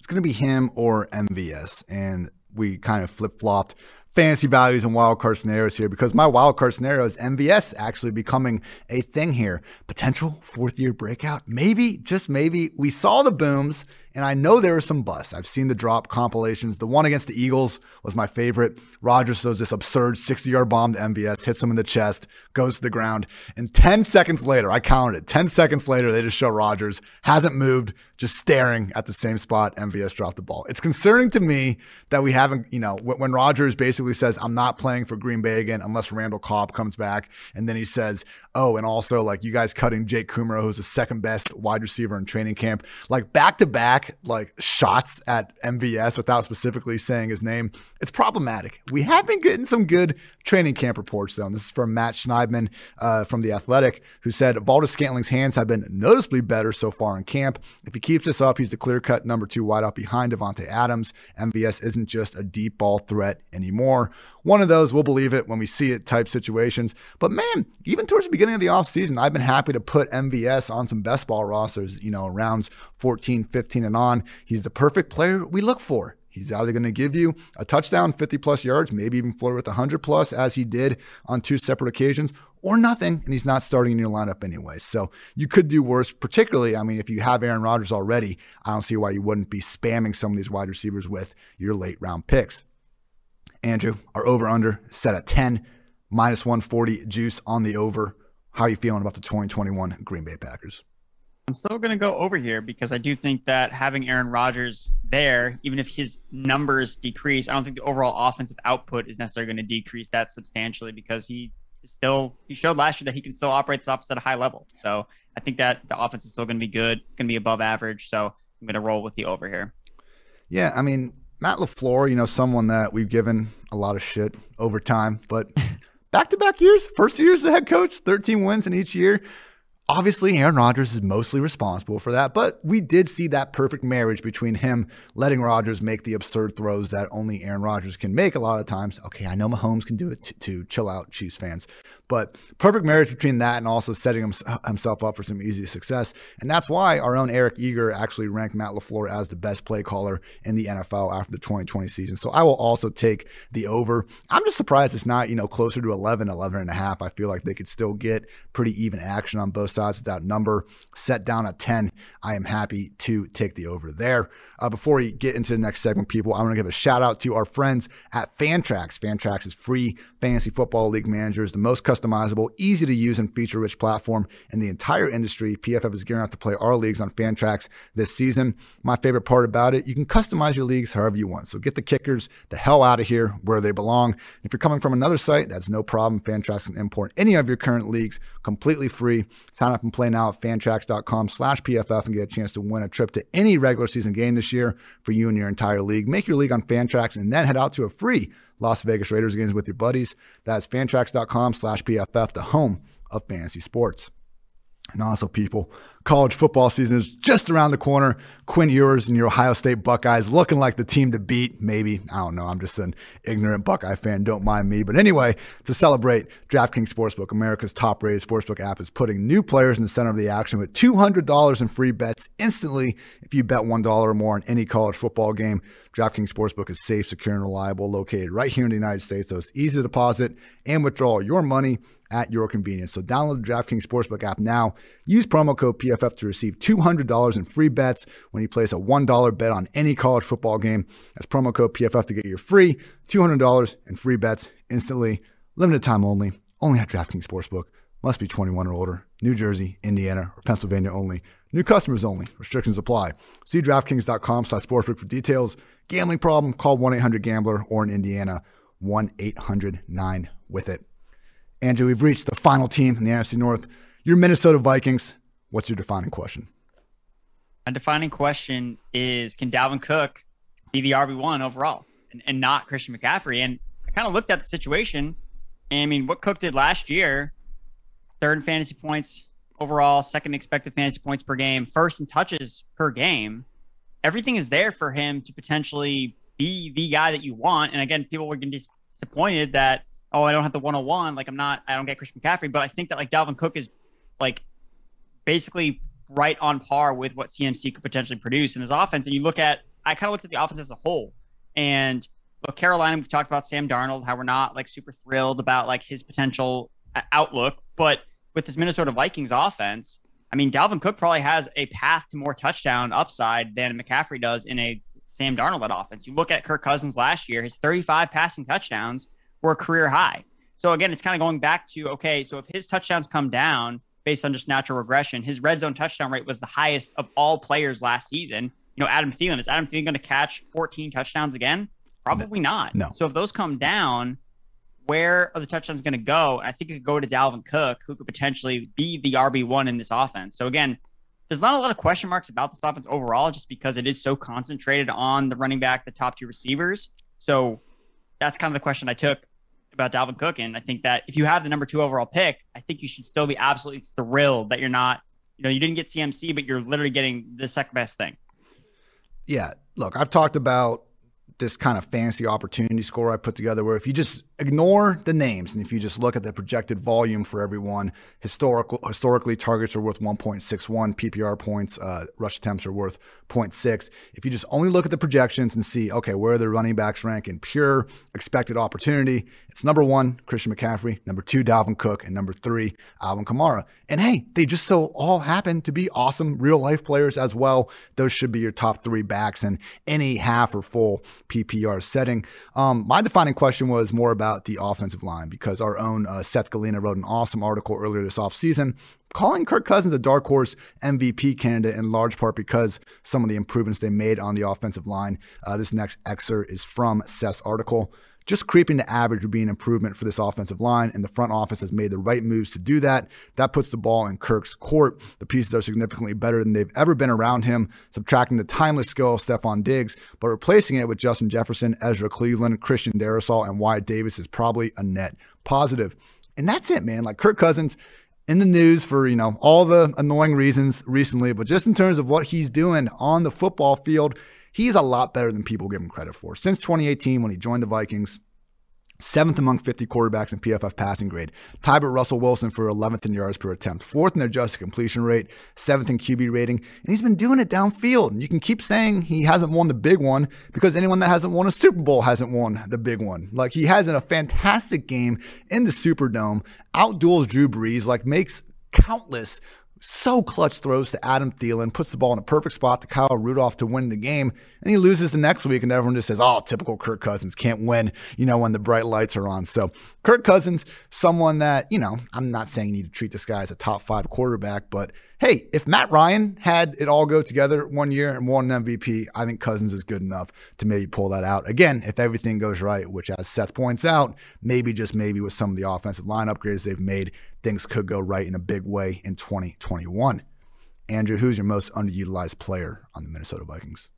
It's going to be him or MVS. And we kind of flip flopped fantasy values and wildcard scenarios here because my wildcard scenario is MVS actually becoming a thing here. Potential fourth year breakout. Maybe, just maybe. We saw the booms and I know there are some busts. I've seen the drop compilations. The one against the Eagles was my favorite. Rodgers throws this absurd 60 yard bomb to MVS, hits him in the chest, goes to the ground. And 10 seconds later, I counted it. 10 seconds later, they just show Rodgers hasn't moved, just staring at the same spot MVS dropped the ball. It's concerning to me that we haven't, you know, when Rodgers basically says, I'm not playing for Green Bay again unless Randall Cobb comes back. And then he says, oh, and also like you guys cutting Jake Kumerow, who's the second best wide receiver in training camp, like back to back, like shots at MVS without specifically saying his name. It's problematic. We have been getting some good training camp reports though. And this is from Matt Schneidman uh, from The Athletic, who said Valdes-Scantling's hands have been noticeably better so far in camp. If he keeps this up, he's the clear cut number two wideout behind Davante Adams. MVS isn't just a deep ball threat anymore. One of those, we'll believe it when we see it type situations. But man, even towards the beginning of the offseason, I've been happy to put MVS on some best ball rosters, you know, rounds 14, 15, and on. He's the perfect player we look for. He's either going to give you a touchdown, 50 plus yards, maybe even flirt with 100 plus, as he did on two separate occasions, or nothing, and he's not starting in your lineup anyway. So you could do worse, particularly, I mean, if you have Aaron Rodgers already, I don't see why you wouldn't be spamming some of these wide receivers with your late round picks. Andrew, our over under set at 10, minus 140 juice on the over. How are you feeling about the 2021 Green Bay Packers? I'm still going to go over here because I do think that having Aaron Rodgers there, even if his numbers decrease, I don't think the overall offensive output is necessarily going to decrease that substantially because he still he showed last year that he can still operate this offense at a high level. So I think that the offense is still going to be good. It's going to be above average. So I'm going to roll with the over here. Yeah, I mean, Matt LaFleur, you know, someone that we've given a lot of shit over time, but back to back years, first year as the head coach, 13 wins in each year. Obviously, Aaron Rodgers is mostly responsible for that, but we did see that perfect marriage between him letting Rodgers make the absurd throws that only Aaron Rodgers can make a lot of times. Okay, I know Mahomes can do it too. Chill out, Chiefs fans. But perfect marriage between that and also setting himself up for some easy success. And that's why our own Eric Eager actually ranked Matt LaFleur as the best play caller in the NFL after the 2020 season. So I will also take the over. I'm just surprised it's not, you know, closer to 11, 11 and a half. I feel like they could still get pretty even action on both sides with that number set down at 10. I am happy to take the over there. Uh, before we get into the next segment, people, I want to give a shout out to our friends at Fantrax. Fantrax is free fantasy football league managers, the most customizable, easy to use, and feature rich platform in the entire industry. PFF is gearing up to play our leagues on Fantrax this season. My favorite part about it, you can customize your leagues however you want. So get the kickers the hell out of here where they belong. If you're coming from another site, that's no problem. Fantrax can import any of your current leagues completely free. Sign up and play now at fantrax.com slash PFF and get a chance to win a trip to any regular season game this year for you and your entire league. Make your league on Fantrax and then head out to a free Las Vegas Raiders games with your buddies. That's fantrax.com slash PFF, the home of fantasy sports. And also, people, college football season is just around the corner. Quinn Ewers and your Ohio State Buckeyes looking like the team to beat. Maybe. I don't know. I'm just an ignorant Buckeye fan. Don't mind me. But anyway, to celebrate, DraftKings Sportsbook, America's top rated sportsbook app, is putting new players in the center of the action with $200 in free bets instantly if you bet $1 or more on any college football game. DraftKings Sportsbook is safe, secure, and reliable, located right here in the United States. So it's easy to deposit and withdraw your money at your convenience. So download the DraftKings Sportsbook app now. Use promo code PFF to receive $200 in free bets when you place a $1 bet on any college football game. That's promo code PFF to get your free $200 in free bets instantly. Limited time only. Only at DraftKings Sportsbook. Must be 21 or older. New Jersey, Indiana, or Pennsylvania only. New customers only. Restrictions apply. See DraftKings.com slash sportsbook for details. Gambling problem? Call 1-800-GAMBLER or in Indiana, 1-800-9-WITH-IT. Andrew, we've reached the final team in the NFC North. Your Minnesota Vikings. What's your defining question? My defining question is Can Dalvin Cook be the RB1 overall and, and not Christian McCaffrey? And I kind of looked at the situation. And I mean, what Cook did last year third in fantasy points overall, second expected fantasy points per game, first in touches per game. Everything is there for him to potentially be the guy that you want. And again, people were getting disappointed that, oh, I don't have the 101. Like, I'm not, I don't get Christian McCaffrey. But I think that, like, Dalvin Cook is like basically right on par with what CMC could potentially produce in his offense. And you look at, I kind of looked at the offense as a whole. And look, Carolina, we've talked about Sam Darnold, how we're not like super thrilled about like his potential uh, outlook. But with this Minnesota Vikings offense, I mean, Dalvin Cook probably has a path to more touchdown upside than McCaffrey does in a Sam Darnold offense. You look at Kirk Cousins last year, his 35 passing touchdowns were career high. So again, it's kind of going back to okay, so if his touchdowns come down based on just natural regression, his red zone touchdown rate was the highest of all players last season. You know, Adam Thielen is Adam Thielen going to catch 14 touchdowns again? Probably not. No. So if those come down, where are the touchdowns going to go? I think it could go to Dalvin Cook, who could potentially be the RB1 in this offense. So, again, there's not a lot of question marks about this offense overall, just because it is so concentrated on the running back, the top two receivers. So, that's kind of the question I took about Dalvin Cook. And I think that if you have the number two overall pick, I think you should still be absolutely thrilled that you're not, you know, you didn't get CMC, but you're literally getting the second best thing. Yeah. Look, I've talked about this kind of fancy opportunity score I put together where if you just ignore the names and if you just look at the projected volume for everyone, historical historically targets are worth 1.61 PPR points, uh, rush attempts are worth 0.6. If you just only look at the projections and see, okay, where the running backs rank in pure expected opportunity, it's number one, Christian McCaffrey, number two, Dalvin Cook, and number three, Alvin Kamara. And hey, they just so all happen to be awesome real life players as well. Those should be your top three backs in any half or full PPR setting. Um, my defining question was more about the offensive line because our own uh, Seth Galina wrote an awesome article earlier this offseason calling Kirk Cousins a dark horse MVP candidate in large part because some of the improvements they made on the offensive line. Uh, this next excerpt is from Seth's article. Just creeping to average would be an improvement for this offensive line, and the front office has made the right moves to do that. That puts the ball in Kirk's court. The pieces are significantly better than they've ever been around him, subtracting the timeless skill of Stefon Diggs, but replacing it with Justin Jefferson, Ezra Cleveland, Christian Darrisaw, and Wyatt Davis is probably a net positive. And that's it, man. Like Kirk Cousins, in the news for you know all the annoying reasons recently, but just in terms of what he's doing on the football field, he's a lot better than people give him credit for. Since 2018, when he joined the Vikings, seventh among 50 quarterbacks in PFF passing grade, tied with Russell Wilson for 11th in yards per attempt, fourth in adjusted completion rate, seventh in QB rating, and he's been doing it downfield. And you can keep saying he hasn't won the big one because anyone that hasn't won a Super Bowl hasn't won the big one. Like he has in a fantastic game in the Superdome, outduels Drew Brees, like makes countless so clutch throws to Adam Thielen, puts the ball in a perfect spot to Kyle Rudolph to win the game, and he loses the next week, and everyone just says, "Oh, typical Kirk Cousins can't win," you know, when the bright lights are on. So Kirk Cousins, someone that you know, I'm not saying you need to treat this guy as a top five quarterback, but hey, if Matt Ryan had it all go together one year and won an MVP, I think Cousins is good enough to maybe pull that out. Again, if everything goes right, which as Seth points out, maybe just maybe with some of the offensive line upgrades they've made, things could go right in a big way in 2021. Andrew, who's your most underutilized player on the Minnesota Vikings?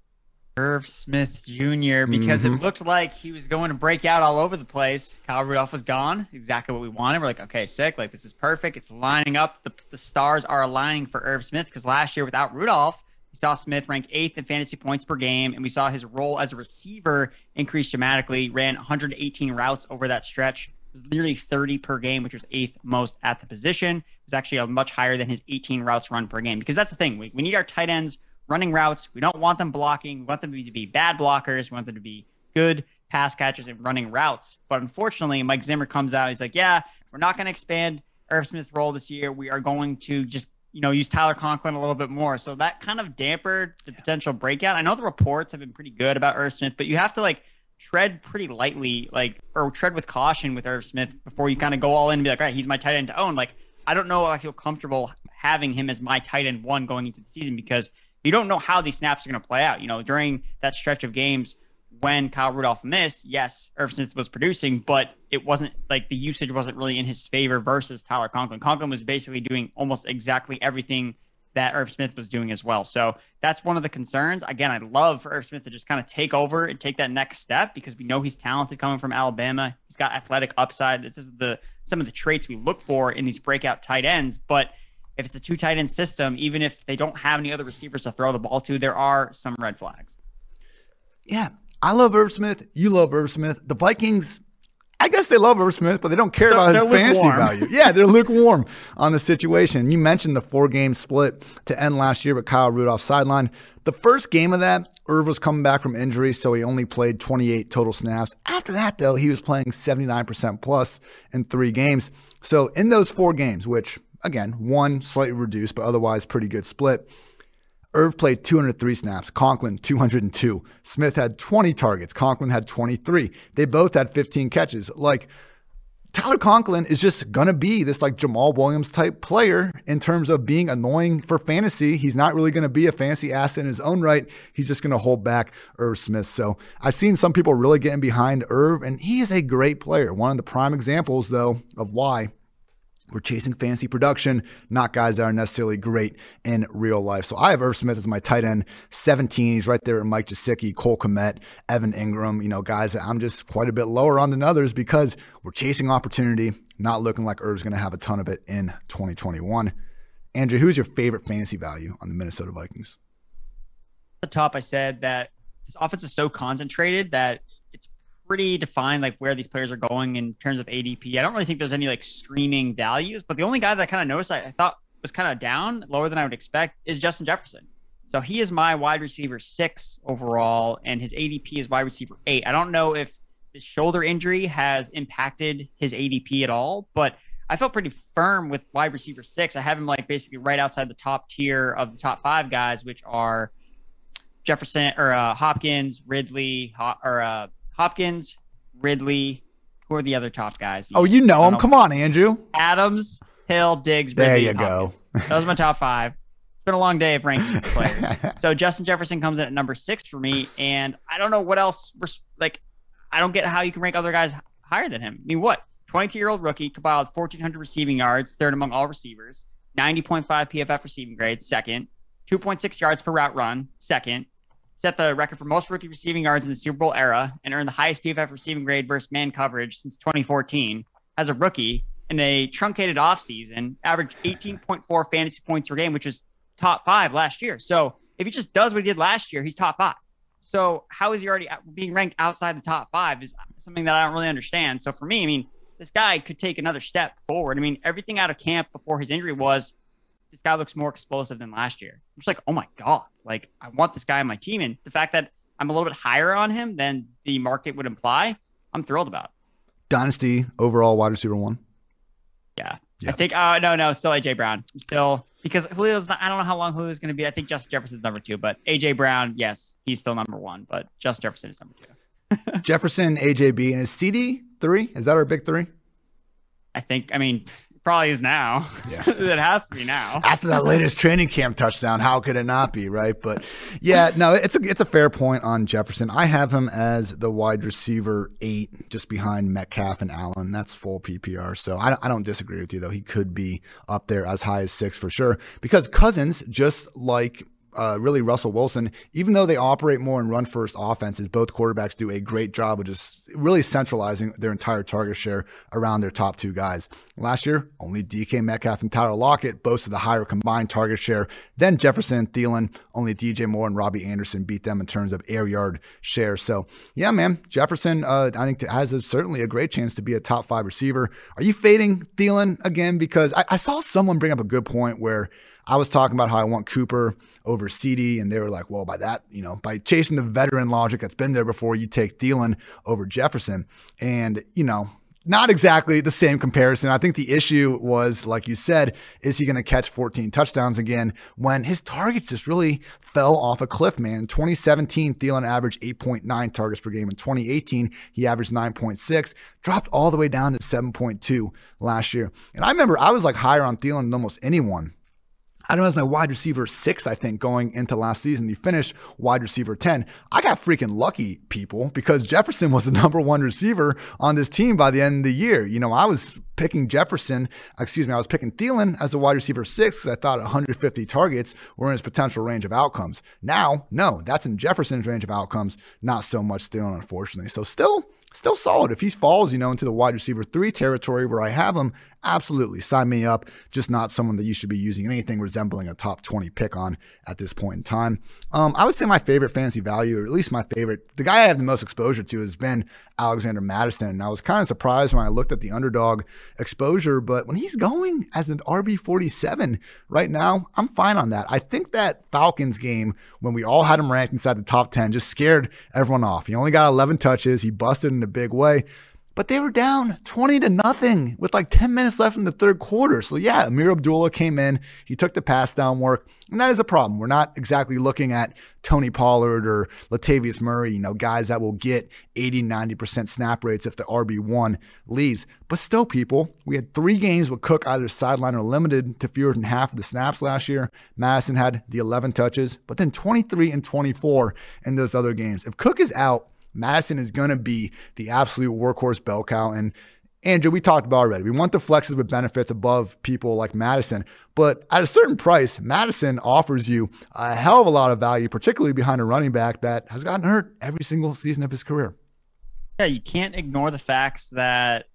Irv Smith Jr. because mm-hmm. it looked like he was going to break out all over the place. Kyle Rudolph was gone, exactly what we wanted. We're like, okay, sick. Like this is perfect. It's lining up. The, the stars are aligning for Irv Smith because last year without Rudolph, we saw Smith rank eighth in fantasy points per game, and we saw his role as a receiver increase dramatically. Ran 118 routes over that stretch. It was nearly 30 per game, which was eighth most at the position. It was actually a much higher than his 18 routes run per game because that's the thing. We, we need our tight ends running routes. We don't want them blocking. We want them to be bad blockers. We want them to be good pass catchers and running routes. But unfortunately, Mike Zimmer comes out. He's like, yeah, we're not going to expand Irv Smith's role this year. We are going to just, you know, use Tyler Conklin a little bit more. So that kind of dampened the potential breakout. I know the reports have been pretty good about Irv Smith, but you have to like tread pretty lightly, like, or tread with caution with Irv Smith before you kind of go all in and be like, all right, he's my tight end to own. Like, I don't know if I feel comfortable having him as my tight end one going into the season because you don't know how these snaps are going to play out. You know, during that stretch of games when Kyle Rudolph missed, yes, Irv Smith was producing, but it wasn't like the usage wasn't really in his favor versus Tyler Conklin. Conklin was basically doing almost exactly everything that Irv Smith was doing as well. So that's one of the concerns. Again, I'd love for Irv Smith to just kind of take over and take that next step because we know he's talented coming from Alabama. He's got athletic upside. This is the some of the traits we look for in these breakout tight ends. But if it's a two tight end system, even if they don't have any other receivers to throw the ball to, there are some red flags. Yeah. I love Irv Smith. You love Irv Smith. The Vikings, I guess they love Irv Smith, but they don't care They're- about his they're fantasy lukewarm. value. Yeah, they're lukewarm on the situation. You mentioned the four game split to end last year with Kyle Rudolph sideline. The first game of that, Irv was coming back from injury, so he only played 28 total snaps. After that, though, he was playing 79% plus in three games. So in those four games, which again, one slightly reduced, but otherwise pretty good split. Irv played 203 snaps, Conklin 202. Smith had 20 targets, Conklin had 23. They both had 15 catches. Like Tyler Conklin is just gonna be this like Jamaal Williams type player in terms of being annoying for fantasy. He's not really gonna be a fantasy asset in his own right. He's just gonna hold back Irv Smith. So I've seen some people really getting behind Irv, and he is a great player. One of the prime examples, though, of why we're chasing fancy production, not guys that are necessarily great in real life. So I have Irv Smith as my tight end, 17. He's right there with Mike Gesicki, Cole Kmet, Evan Engram, you know, guys that I'm just quite a bit lower on than others because we're chasing opportunity, not looking like Irv's going to have a ton of it in 2021. Andrew, who's your favorite fantasy value on the Minnesota Vikings? At the top, I said that this offense is so concentrated that pretty defined like where these players are going in terms of ADP. I don't really think there's any like screaming values, but the only guy that I kind of noticed I, I thought was kind of down, lower than I would expect, is Justin Jefferson. So he is my wide receiver six overall, and his ADP is wide receiver eight. I don't know if the shoulder injury has impacted his ADP at all, but I felt pretty firm with wide receiver six. I have him like basically right outside the top tier of the top five guys, which are Jefferson or uh, Hopkins, Ridley, Ho- or uh, Hopkins, Ridley. Who are the other top guys? Oh, you know them. him. Um, Come on, Andrew. Adams, Hill, Diggs, There you go. Those are my top five. It's been a long day of ranking players. so Justin Jefferson comes in at number six for me, and I don't know what else. We're, like, I don't get how you can rank other guys higher than him. I mean, what? 22 year old rookie compiled 1,400 receiving yards, third among all receivers, 90.5 PFF receiving grade, second, 2.6 yards per route run, second, set the record for most rookie receiving yards in the Super Bowl era, and earned the highest PFF receiving grade versus man coverage since 2014 as a rookie in a truncated offseason, averaged 18.4 fantasy points per game, which was top five last year. So if he just does what he did last year, he's top five. So how is he already being ranked outside the top five is something that I don't really understand. So for me, I mean, this guy could take another step forward. I mean, everything out of camp before his injury was this guy looks more explosive than last year. I'm just like, oh my god, like I want this guy on my team, and the fact that I'm a little bit higher on him than the market would imply, I'm thrilled about. Dynasty overall wide receiver one. Yeah, Yeah. I think. Uh, no, no, still AJ Brown. I'm still because Julio's. Not, I don't know how long Julio's going to be. I think Justin Jefferson's number two, but AJ Brown, yes, he's still number one, but Justin Jefferson is number two. Jefferson, AJB, and is CD three? Is that our big three? I think. I mean, probably is now. Yeah. it has to be now. after that latest training camp touchdown, how could it not be, right? But yeah, no, it's a it's a fair point on Jefferson. I have him as the wide receiver eight, just behind Metcalf and Allen. That's full PPR, so I I don't disagree with you though. He could be up there as high as six for sure because Cousins, just like uh, really Russell Wilson, even though they operate more in run first offenses, both quarterbacks do a great job of just really centralizing their entire target share around their top two guys. Last year, only DK Metcalf and Tyler Lockett boasted the higher combined target share than Jefferson, Thielen. Only DJ Moore and Robbie Anderson beat them in terms of air yard share. So, yeah, man, Jefferson, uh, I think has a, certainly a great chance to be a top five receiver. Are you fading Thielen again? Because I, I saw someone bring up a good point where I was talking about how I want Cooper over CD, and they were like, well, by that, you know, by chasing the veteran logic that's been there before, you take Thielen over Jefferson. And, you know, not exactly the same comparison. I think the issue was, like you said, is he going to catch 14 touchdowns again when his targets just really fell off a cliff, man. 2017, Thielen averaged 8.9 targets per game. In 2018, he averaged 9.6, dropped all the way down to 7.2 last year. And I remember I was like higher on Thielen than almost anyone As my wide receiver six, I think, going into last season. He finished wide receiver 10. I got freaking lucky, people, because Jefferson was the number one receiver on this team by the end of the year. You know, I was picking Jefferson, excuse me, I was picking Thielen as the wide receiver six because I thought 150 targets were in his potential range of outcomes. Now, no, that's in Jefferson's range of outcomes, not so much Thielen, unfortunately. So still, still solid. If he falls, you know, into the wide receiver three territory where I have him, absolutely sign me up. Just not someone that you should be using anything resembling a top 20 pick on at this point in time. Um, I would say my favorite fantasy value, or at least my favorite, the guy I have the most exposure to has been Alexander Mattison. And I was kind of surprised when I looked at the underdog exposure, but when he's going as an RB47 right now, I'm fine on that. I think that Falcons game, when we all had him ranked inside the top 10, just scared everyone off. He only got 11 touches, he busted in a big way. But they were down 20 to nothing with like 10 minutes left in the third quarter. So, yeah, Ameer Abdullah came in. He took the pass down work. And that is a problem. We're not exactly looking at Tony Pollard or Latavius Murray, you know, guys that will get 80, 90% snap rates if the RB1 leaves. But still, people, we had three games with Cook either sideline or limited to fewer than half of the snaps last year. Mattison had the 11 touches, but then 23 and 24 in those other games. If Cook is out, Mattison is going to be the absolute workhorse bell cow. And Andrew, we talked about already. We want the flexes with benefits above people like Mattison, but at a certain price, Mattison offers you a hell of a lot of value, particularly behind a running back that has gotten hurt every single season of his career. Yeah, you can't ignore the facts that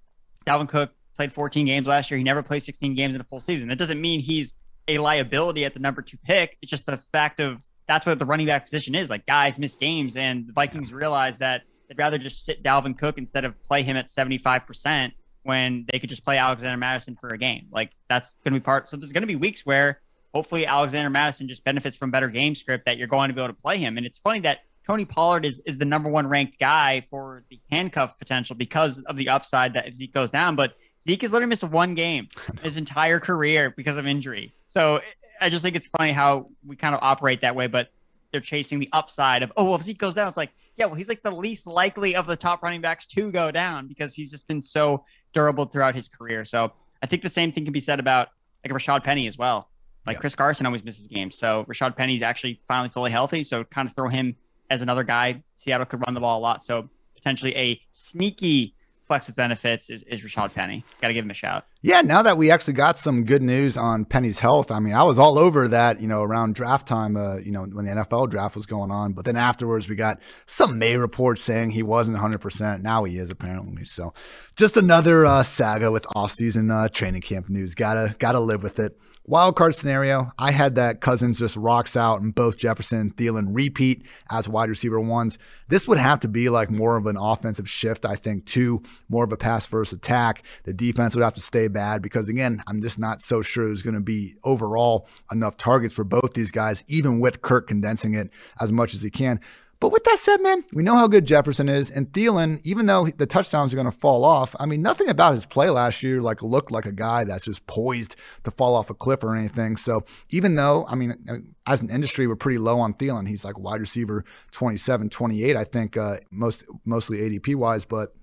Dalvin Cook played 14 games last year. He never played 16 games in a full season. That doesn't mean he's a liability at the number two pick. It's just the fact of that's what the running back position is. Like guys miss games, and the Vikings realize that they'd rather just sit Dalvin Cook instead of play him at 75% when they could just play Alexander Mattison for a game. Like that's going to be part. So there's going to be weeks where hopefully Alexander Mattison just benefits from better game script that you're going to be able to play him. And it's funny that Tony Pollard is, is the number one ranked guy for the handcuff potential because of the upside that if Zeke goes down. But Zeke has literally missed one game his entire career because of injury. So I just think it's funny how we kind of operate that way, but they're chasing the upside of, oh, well, if Zeke goes down, it's like, yeah, well, he's like the least likely of the top running backs to go down because he's just been so durable throughout his career. So I think the same thing can be said about like Rashad Penny as well. Like yeah. Chris Carson always misses games. So Rashad Penny's actually finally fully healthy. So kind of throw him as another guy. Seattle could run the ball a lot. So potentially a sneaky flex with benefits is, is Rashad Penny. Got to give him a shout. Yeah, now that we actually got some good news on Penny's health, I mean, I was all over that, you know, around draft time, uh, you know, when the NFL draft was going on. But then afterwards, we got some May reports saying he wasn't 100%. Now he is, apparently. So just another uh, saga with offseason uh, training camp news. Gotta, gotta live with it. Wild card scenario, I had that Cousins just rocks out and both Jefferson and Thielen repeat as wide receiver ones. This would have to be like more of an offensive shift, I think, to more of a pass first attack. The defense would have to stay bad because, again, I'm just not so sure there's going to be overall enough targets for both these guys, even with Kirk condensing it as much as he can. But with that said, man, we know how good Jefferson is, and Thielen, even though the touchdowns are going to fall off, I mean, nothing about his play last year like looked like a guy that's just poised to fall off a cliff or anything. So even though, I mean, as an industry, we're pretty low on Thielen. He's like wide receiver 27, 28, I think, uh, most mostly ADP wise, but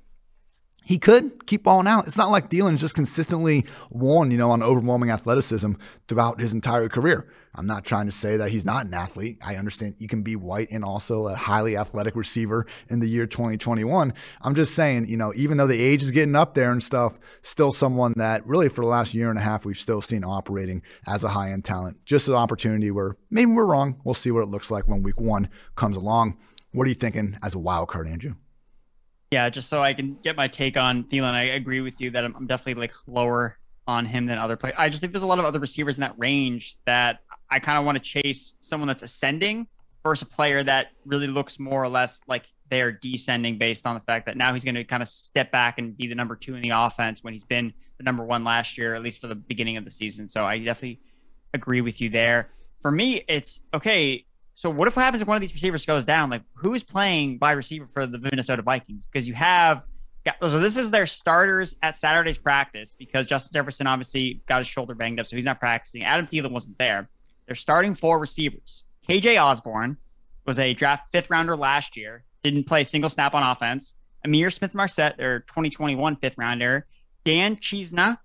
he could keep balling out. It's not like Thielen's just consistently won, you know, on overwhelming athleticism throughout his entire career. I'm not trying to say that he's not an athlete. I understand you can be white and also a highly athletic receiver in the year 2021. I'm just saying, you know, even though the age is getting up there and stuff, still someone that really for the last year and a half we've still seen operating as a high end talent. Just an opportunity where maybe we're wrong. We'll see what it looks like when week one comes along. What are you thinking as a wild card, Andrew? Yeah, just so I can get my take on Thielen, I agree with you that I'm, I'm definitely like lower on him than other players. I just think there's a lot of other receivers in that range that I kind of want to chase someone that's ascending versus a player that really looks more or less like they're descending based on the fact that now he's going to kind of step back and be the number two in the offense when he's been the number one last year, at least for the beginning of the season. So I definitely agree with you there. For me, it's okay. So what if what happens if one of these receivers goes down? Like who is playing wide receiver for the Minnesota Vikings? Because you have so this is their starters at Saturday's practice because Justin Jefferson obviously got his shoulder banged up, so he's not practicing. Adam Thielen wasn't there. They're starting four receivers. KJ Osborne was a draft fifth rounder last year, didn't play a single snap on offense. Ihmir Smith Marsette, their 2021 fifth rounder. Dan Chisena,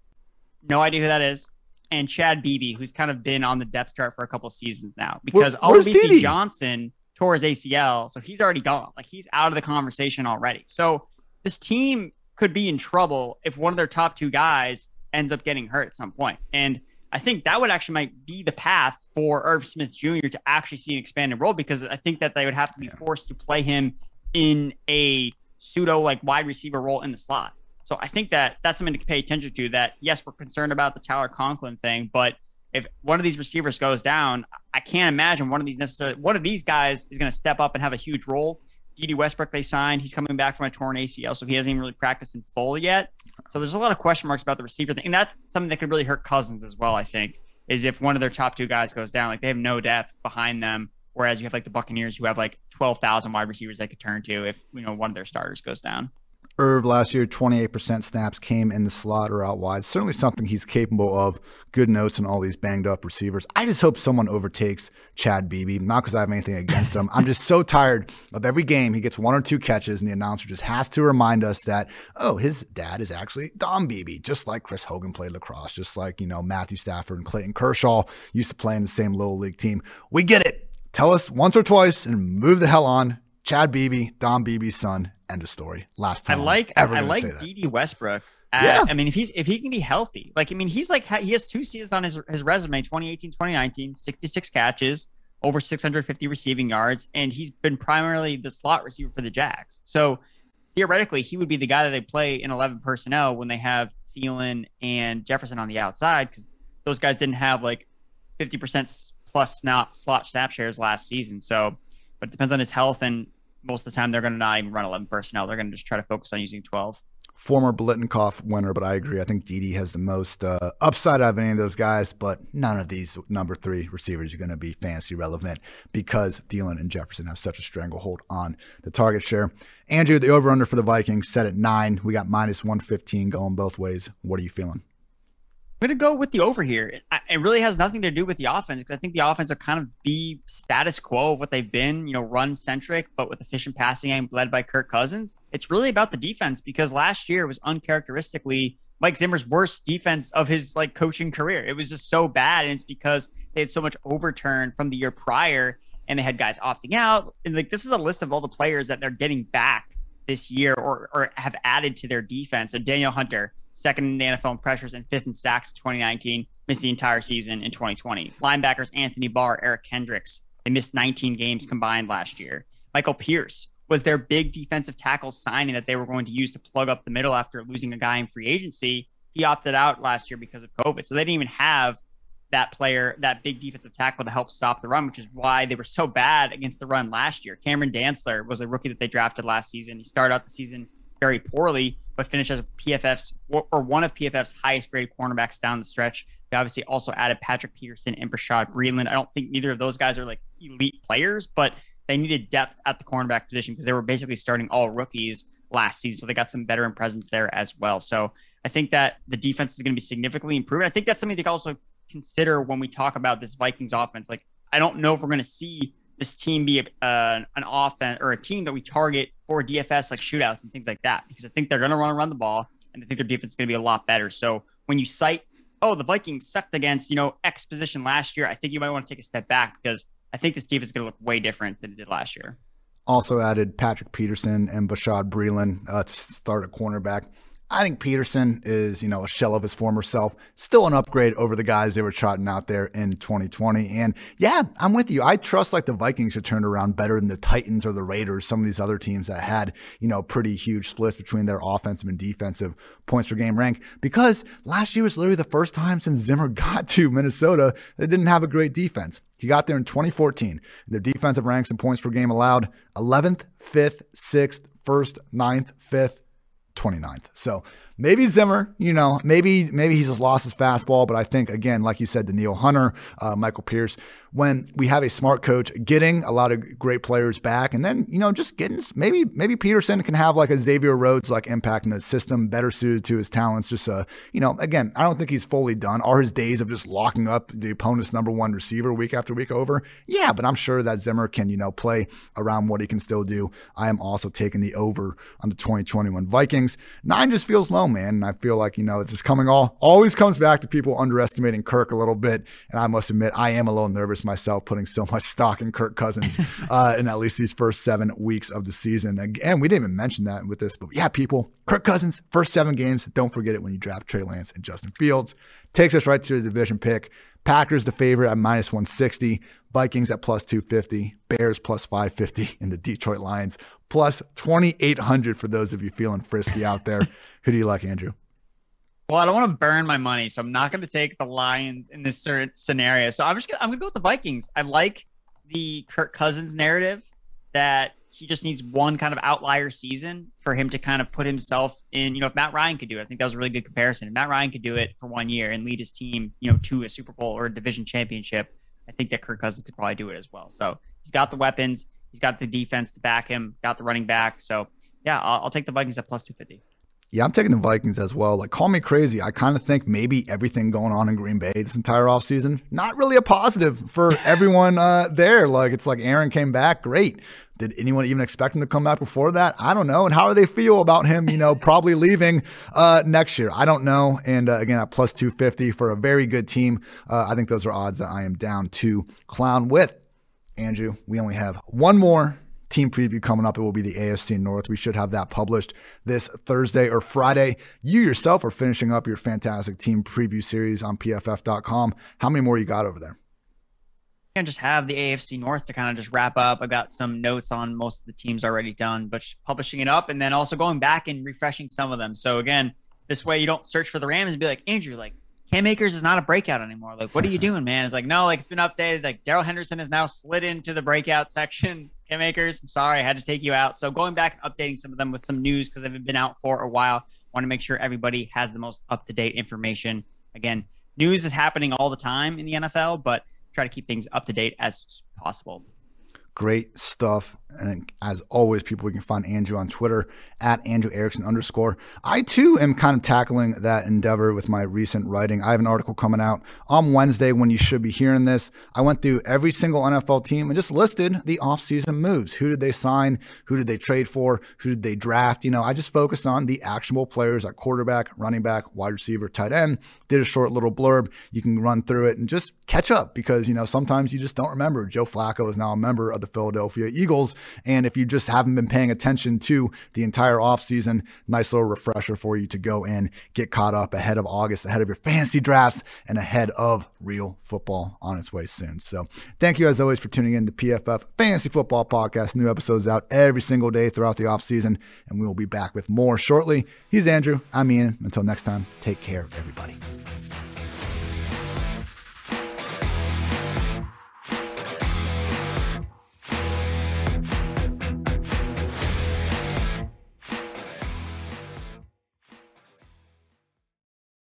no idea who that is. And Chad Beebe, who's kind of been on the depth chart for a couple seasons now because Where, Olabisi Johnson tore his ACL, so he's already gone. Like he's out of the conversation already. So this team could be in trouble if one of their top two guys ends up getting hurt at some point. And I think that would actually might be the path for Irv Smith Jr. to actually see an expanded role because I think that they would have to be yeah. forced to play him in a pseudo like wide receiver role in the slot. So I think that that's something to pay attention to. That yes, we're concerned about the Tyler Conklin thing, but if one of these receivers goes down, I can't imagine one of these necessarily one of these guys is going to step up and have a huge role. Dede Westbrook they signed. He's coming back from a torn ACL, so he hasn't even really practiced in full yet. So there's a lot of question marks about the receiver thing, and that's something that could really hurt Cousins as well. I think is if one of their top two guys goes down, like they have no depth behind them. Whereas you have like the Buccaneers who have like 12,000 wide receivers they could turn to if you know one of their starters goes down. Irv last year, 28% snaps came in the slot or out wide. Certainly something he's capable of. Good notes on all these banged up receivers. I just hope someone overtakes Chad Beebe. Not because I have anything against him. I'm just so tired of every game he gets one or two catches, and the announcer just has to remind us that, oh, his dad is actually Don Beebe, just like Chris Hogan played lacrosse, just like, you know, Matthew Stafford and Clayton Kershaw used to play in the same little league team. We get it. Tell us once or twice and move the hell on. Chad Beebe, Don Beebe's son, End of story. Last time I like i I like Dede Westbrook. At, yeah. I mean, if he's if he can be healthy, like I mean, he's like he has two seasons on his his resume: 2018, 2019, 66 catches, over 650 receiving yards, and he's been primarily the slot receiver for the Jags. So theoretically, he would be the guy that they play in 11 personnel when they have Thielen and Jefferson on the outside because those guys didn't have like 50% plus snap, slot snap shares last season. So, but it depends on his health and most of the time they're going to not even run 11 personnel. They're going to just try to focus on using 12. Former Biletnikoff winner, but I agree. I think Dede has the most uh, upside out of any of those guys, but none of these number three receivers are going to be fancy relevant because Thielen and Jefferson have such a stranglehold on the target share. Andrew, the over under for the Vikings set at nine. We got minus 115 going both ways. What are you feeling? Going to go with the over here. It, it, really has nothing to do with the offense because I think the offense will kind of be status quo of what they've been, you know, run centric, but with efficient passing game led by Kirk Cousins. It's really about the defense because last year was uncharacteristically Mike Zimmer's worst defense of his like coaching career. It was just so bad, and it's because they had so much overturn from the year prior, and they had guys opting out. And like this is a list of all the players that they're getting back this year or or have added to their defense. So Danielle Hunter, second in the NFL in pressures and fifth in sacks in 2019, missed the entire season in 2020. Linebackers Anthony Barr, Eric Kendricks, they missed 19 games combined last year. Michael Pierce was their big defensive tackle signing that they were going to use to plug up the middle after losing a guy in free agency. He opted out last year because of COVID. So they didn't even have that player, that big defensive tackle to help stop the run, which is why they were so bad against the run last year. Cameron Dantzler was a rookie that they drafted last season. He started out the season very poorly, but finished as PFF's or one of PFF's highest graded cornerbacks down the stretch. They obviously also added Patrick Peterson and Bashaud Breeland. I don't think neither of those guys are like elite players, but they needed depth at the cornerback position because they were basically starting all rookies last season. So they got some veteran presence there as well. So I think that the defense is going to be significantly improved. I think that's something to also consider when we talk about this Vikings offense. Like, I don't know if we're going to see this team be a, uh, an offense or a team that we target for DFS like shootouts and things like that because I think they're going to run run the ball and I think their defense is going to be a lot better. So when you cite, oh, the Vikings sucked against you know X position last year, I think you might want to take a step back because I think this defense is going to look way different than it did last year. Also added Patrick Peterson and Bashaud Breeland uh, to start a cornerback. I think Peterson is, you know, a shell of his former self, still an upgrade over the guys they were trotting out there in 2020. And yeah, I'm with you. I trust like the Vikings should turn around better than the Titans or the Raiders, some of these other teams that had, you know, pretty huge splits between their offensive and defensive points per game rank. Because last year was literally the first time since Zimmer got to Minnesota that didn't have a great defense. He got there in 2014. Their defensive ranks and points per game allowed 11th, 5th, 6th, 1st, 9th, 5th, 29th. So maybe Zimmer, you know, maybe maybe he's just lost his fastball. But I think again, like you said, Danielle Hunter, uh, Michael Pierce, when we have a smart coach getting a lot of great players back, and then you know just getting maybe maybe Peterson can have like a Xavier Rhodes like impact in the system, better suited to his talents. Just uh, you know, again, I don't think he's fully done. Are his days of just locking up the opponent's number one receiver week after week over? Yeah, but I'm sure that Zimmer can you know play around what he can still do. I am also taking the over on the 2021 Vikings. Nine just feels low, man, and I feel like you know it's just coming all always comes back to people underestimating Kirk a little bit, and I must admit I am a little nervous myself putting so much stock in Kirk Cousins uh, in at least these first seven weeks of the season. Again, we didn't even mention that with this, but yeah, people, Kirk Cousins, first seven games. Don't forget it when you draft Trey Lance and Justin Fields. Takes us right to the division pick. Packers the favorite at minus 160, Vikings at plus 250, Bears plus 550, and the Detroit Lions plus 2,800 for those of you feeling frisky out there. Who do you like, Andrew? Well, I don't want to burn my money, so I'm not going to take the Lions in this certain scenario. So I'm just gonna I'm gonna go with the Vikings. I like the Kirk Cousins narrative that he just needs one kind of outlier season for him to kind of put himself in. You know, if Matt Ryan could do it, I think that was a really good comparison. If Matt Ryan could do it for one year and lead his team, you know, to a Super Bowl or a division championship, I think that Kirk Cousins could probably do it as well. So he's got the weapons, he's got the defense to back him, got the running back. So yeah, I'll, I'll take the Vikings at plus two fifty. Yeah, I'm taking the Vikings as well. Like, call me crazy. I kind of think maybe everything going on in Green Bay this entire offseason, not really a positive for everyone uh, there. Like, it's like Aaron came back. Great. Did anyone even expect him to come back before that? I don't know. And how do they feel about him, you know, probably leaving uh, next year? I don't know. And uh, again, at plus 250 for a very good team, uh, I think those are odds that I am down to clown with. Andrew, we only have one more team preview coming up. It will be the AFC North. We should have that published this Thursday or Friday. You yourself are finishing up your fantastic team preview series on pff.com. How many more you got over there? And just have the AFC North to kind of just wrap up. I got some notes on most of the teams already done, but publishing it up and then also going back and refreshing some of them. So again, this way you don't search for the Rams and be like, Andrew, like Cam Akers is not a breakout anymore. Like, what are you doing, man? It's like, no, like it's been updated. Like Darrell Henderson has now slid into the breakout section. Akers, I'm sorry, I had to take you out. So going back and updating some of them with some news because they've been out for a while. Want to make sure everybody has the most up to date information. Again, news is happening all the time in the NFL, but try to keep things up to date as possible. Great stuff. And as always, people, we can find Andrew on Twitter at Andrew Erickson underscore. I too am kind of tackling that endeavor with my recent writing. I have an article coming out on Wednesday when you should be hearing this. I went through every single NFL team and just listed the offseason moves. Who did they sign? Who did they trade for? Who did they draft? You know, I just focused on the actionable players at quarterback, running back, wide receiver, tight end. Did a short little blurb. You can run through it and just catch up because, you know, sometimes you just don't remember. Joe Flacco is now a member of the Philadelphia Eagles. And if you just haven't been paying attention to the entire offseason, nice little refresher for you to go and get caught up ahead of August, ahead of your fantasy drafts, and ahead of real football on its way soon. So thank you as always for tuning in to PFF Fantasy Football Podcast. New episodes out every single day throughout the offseason, and we will be back with more shortly. He's Andrew. I'm Ian. Until next time, take care, everybody.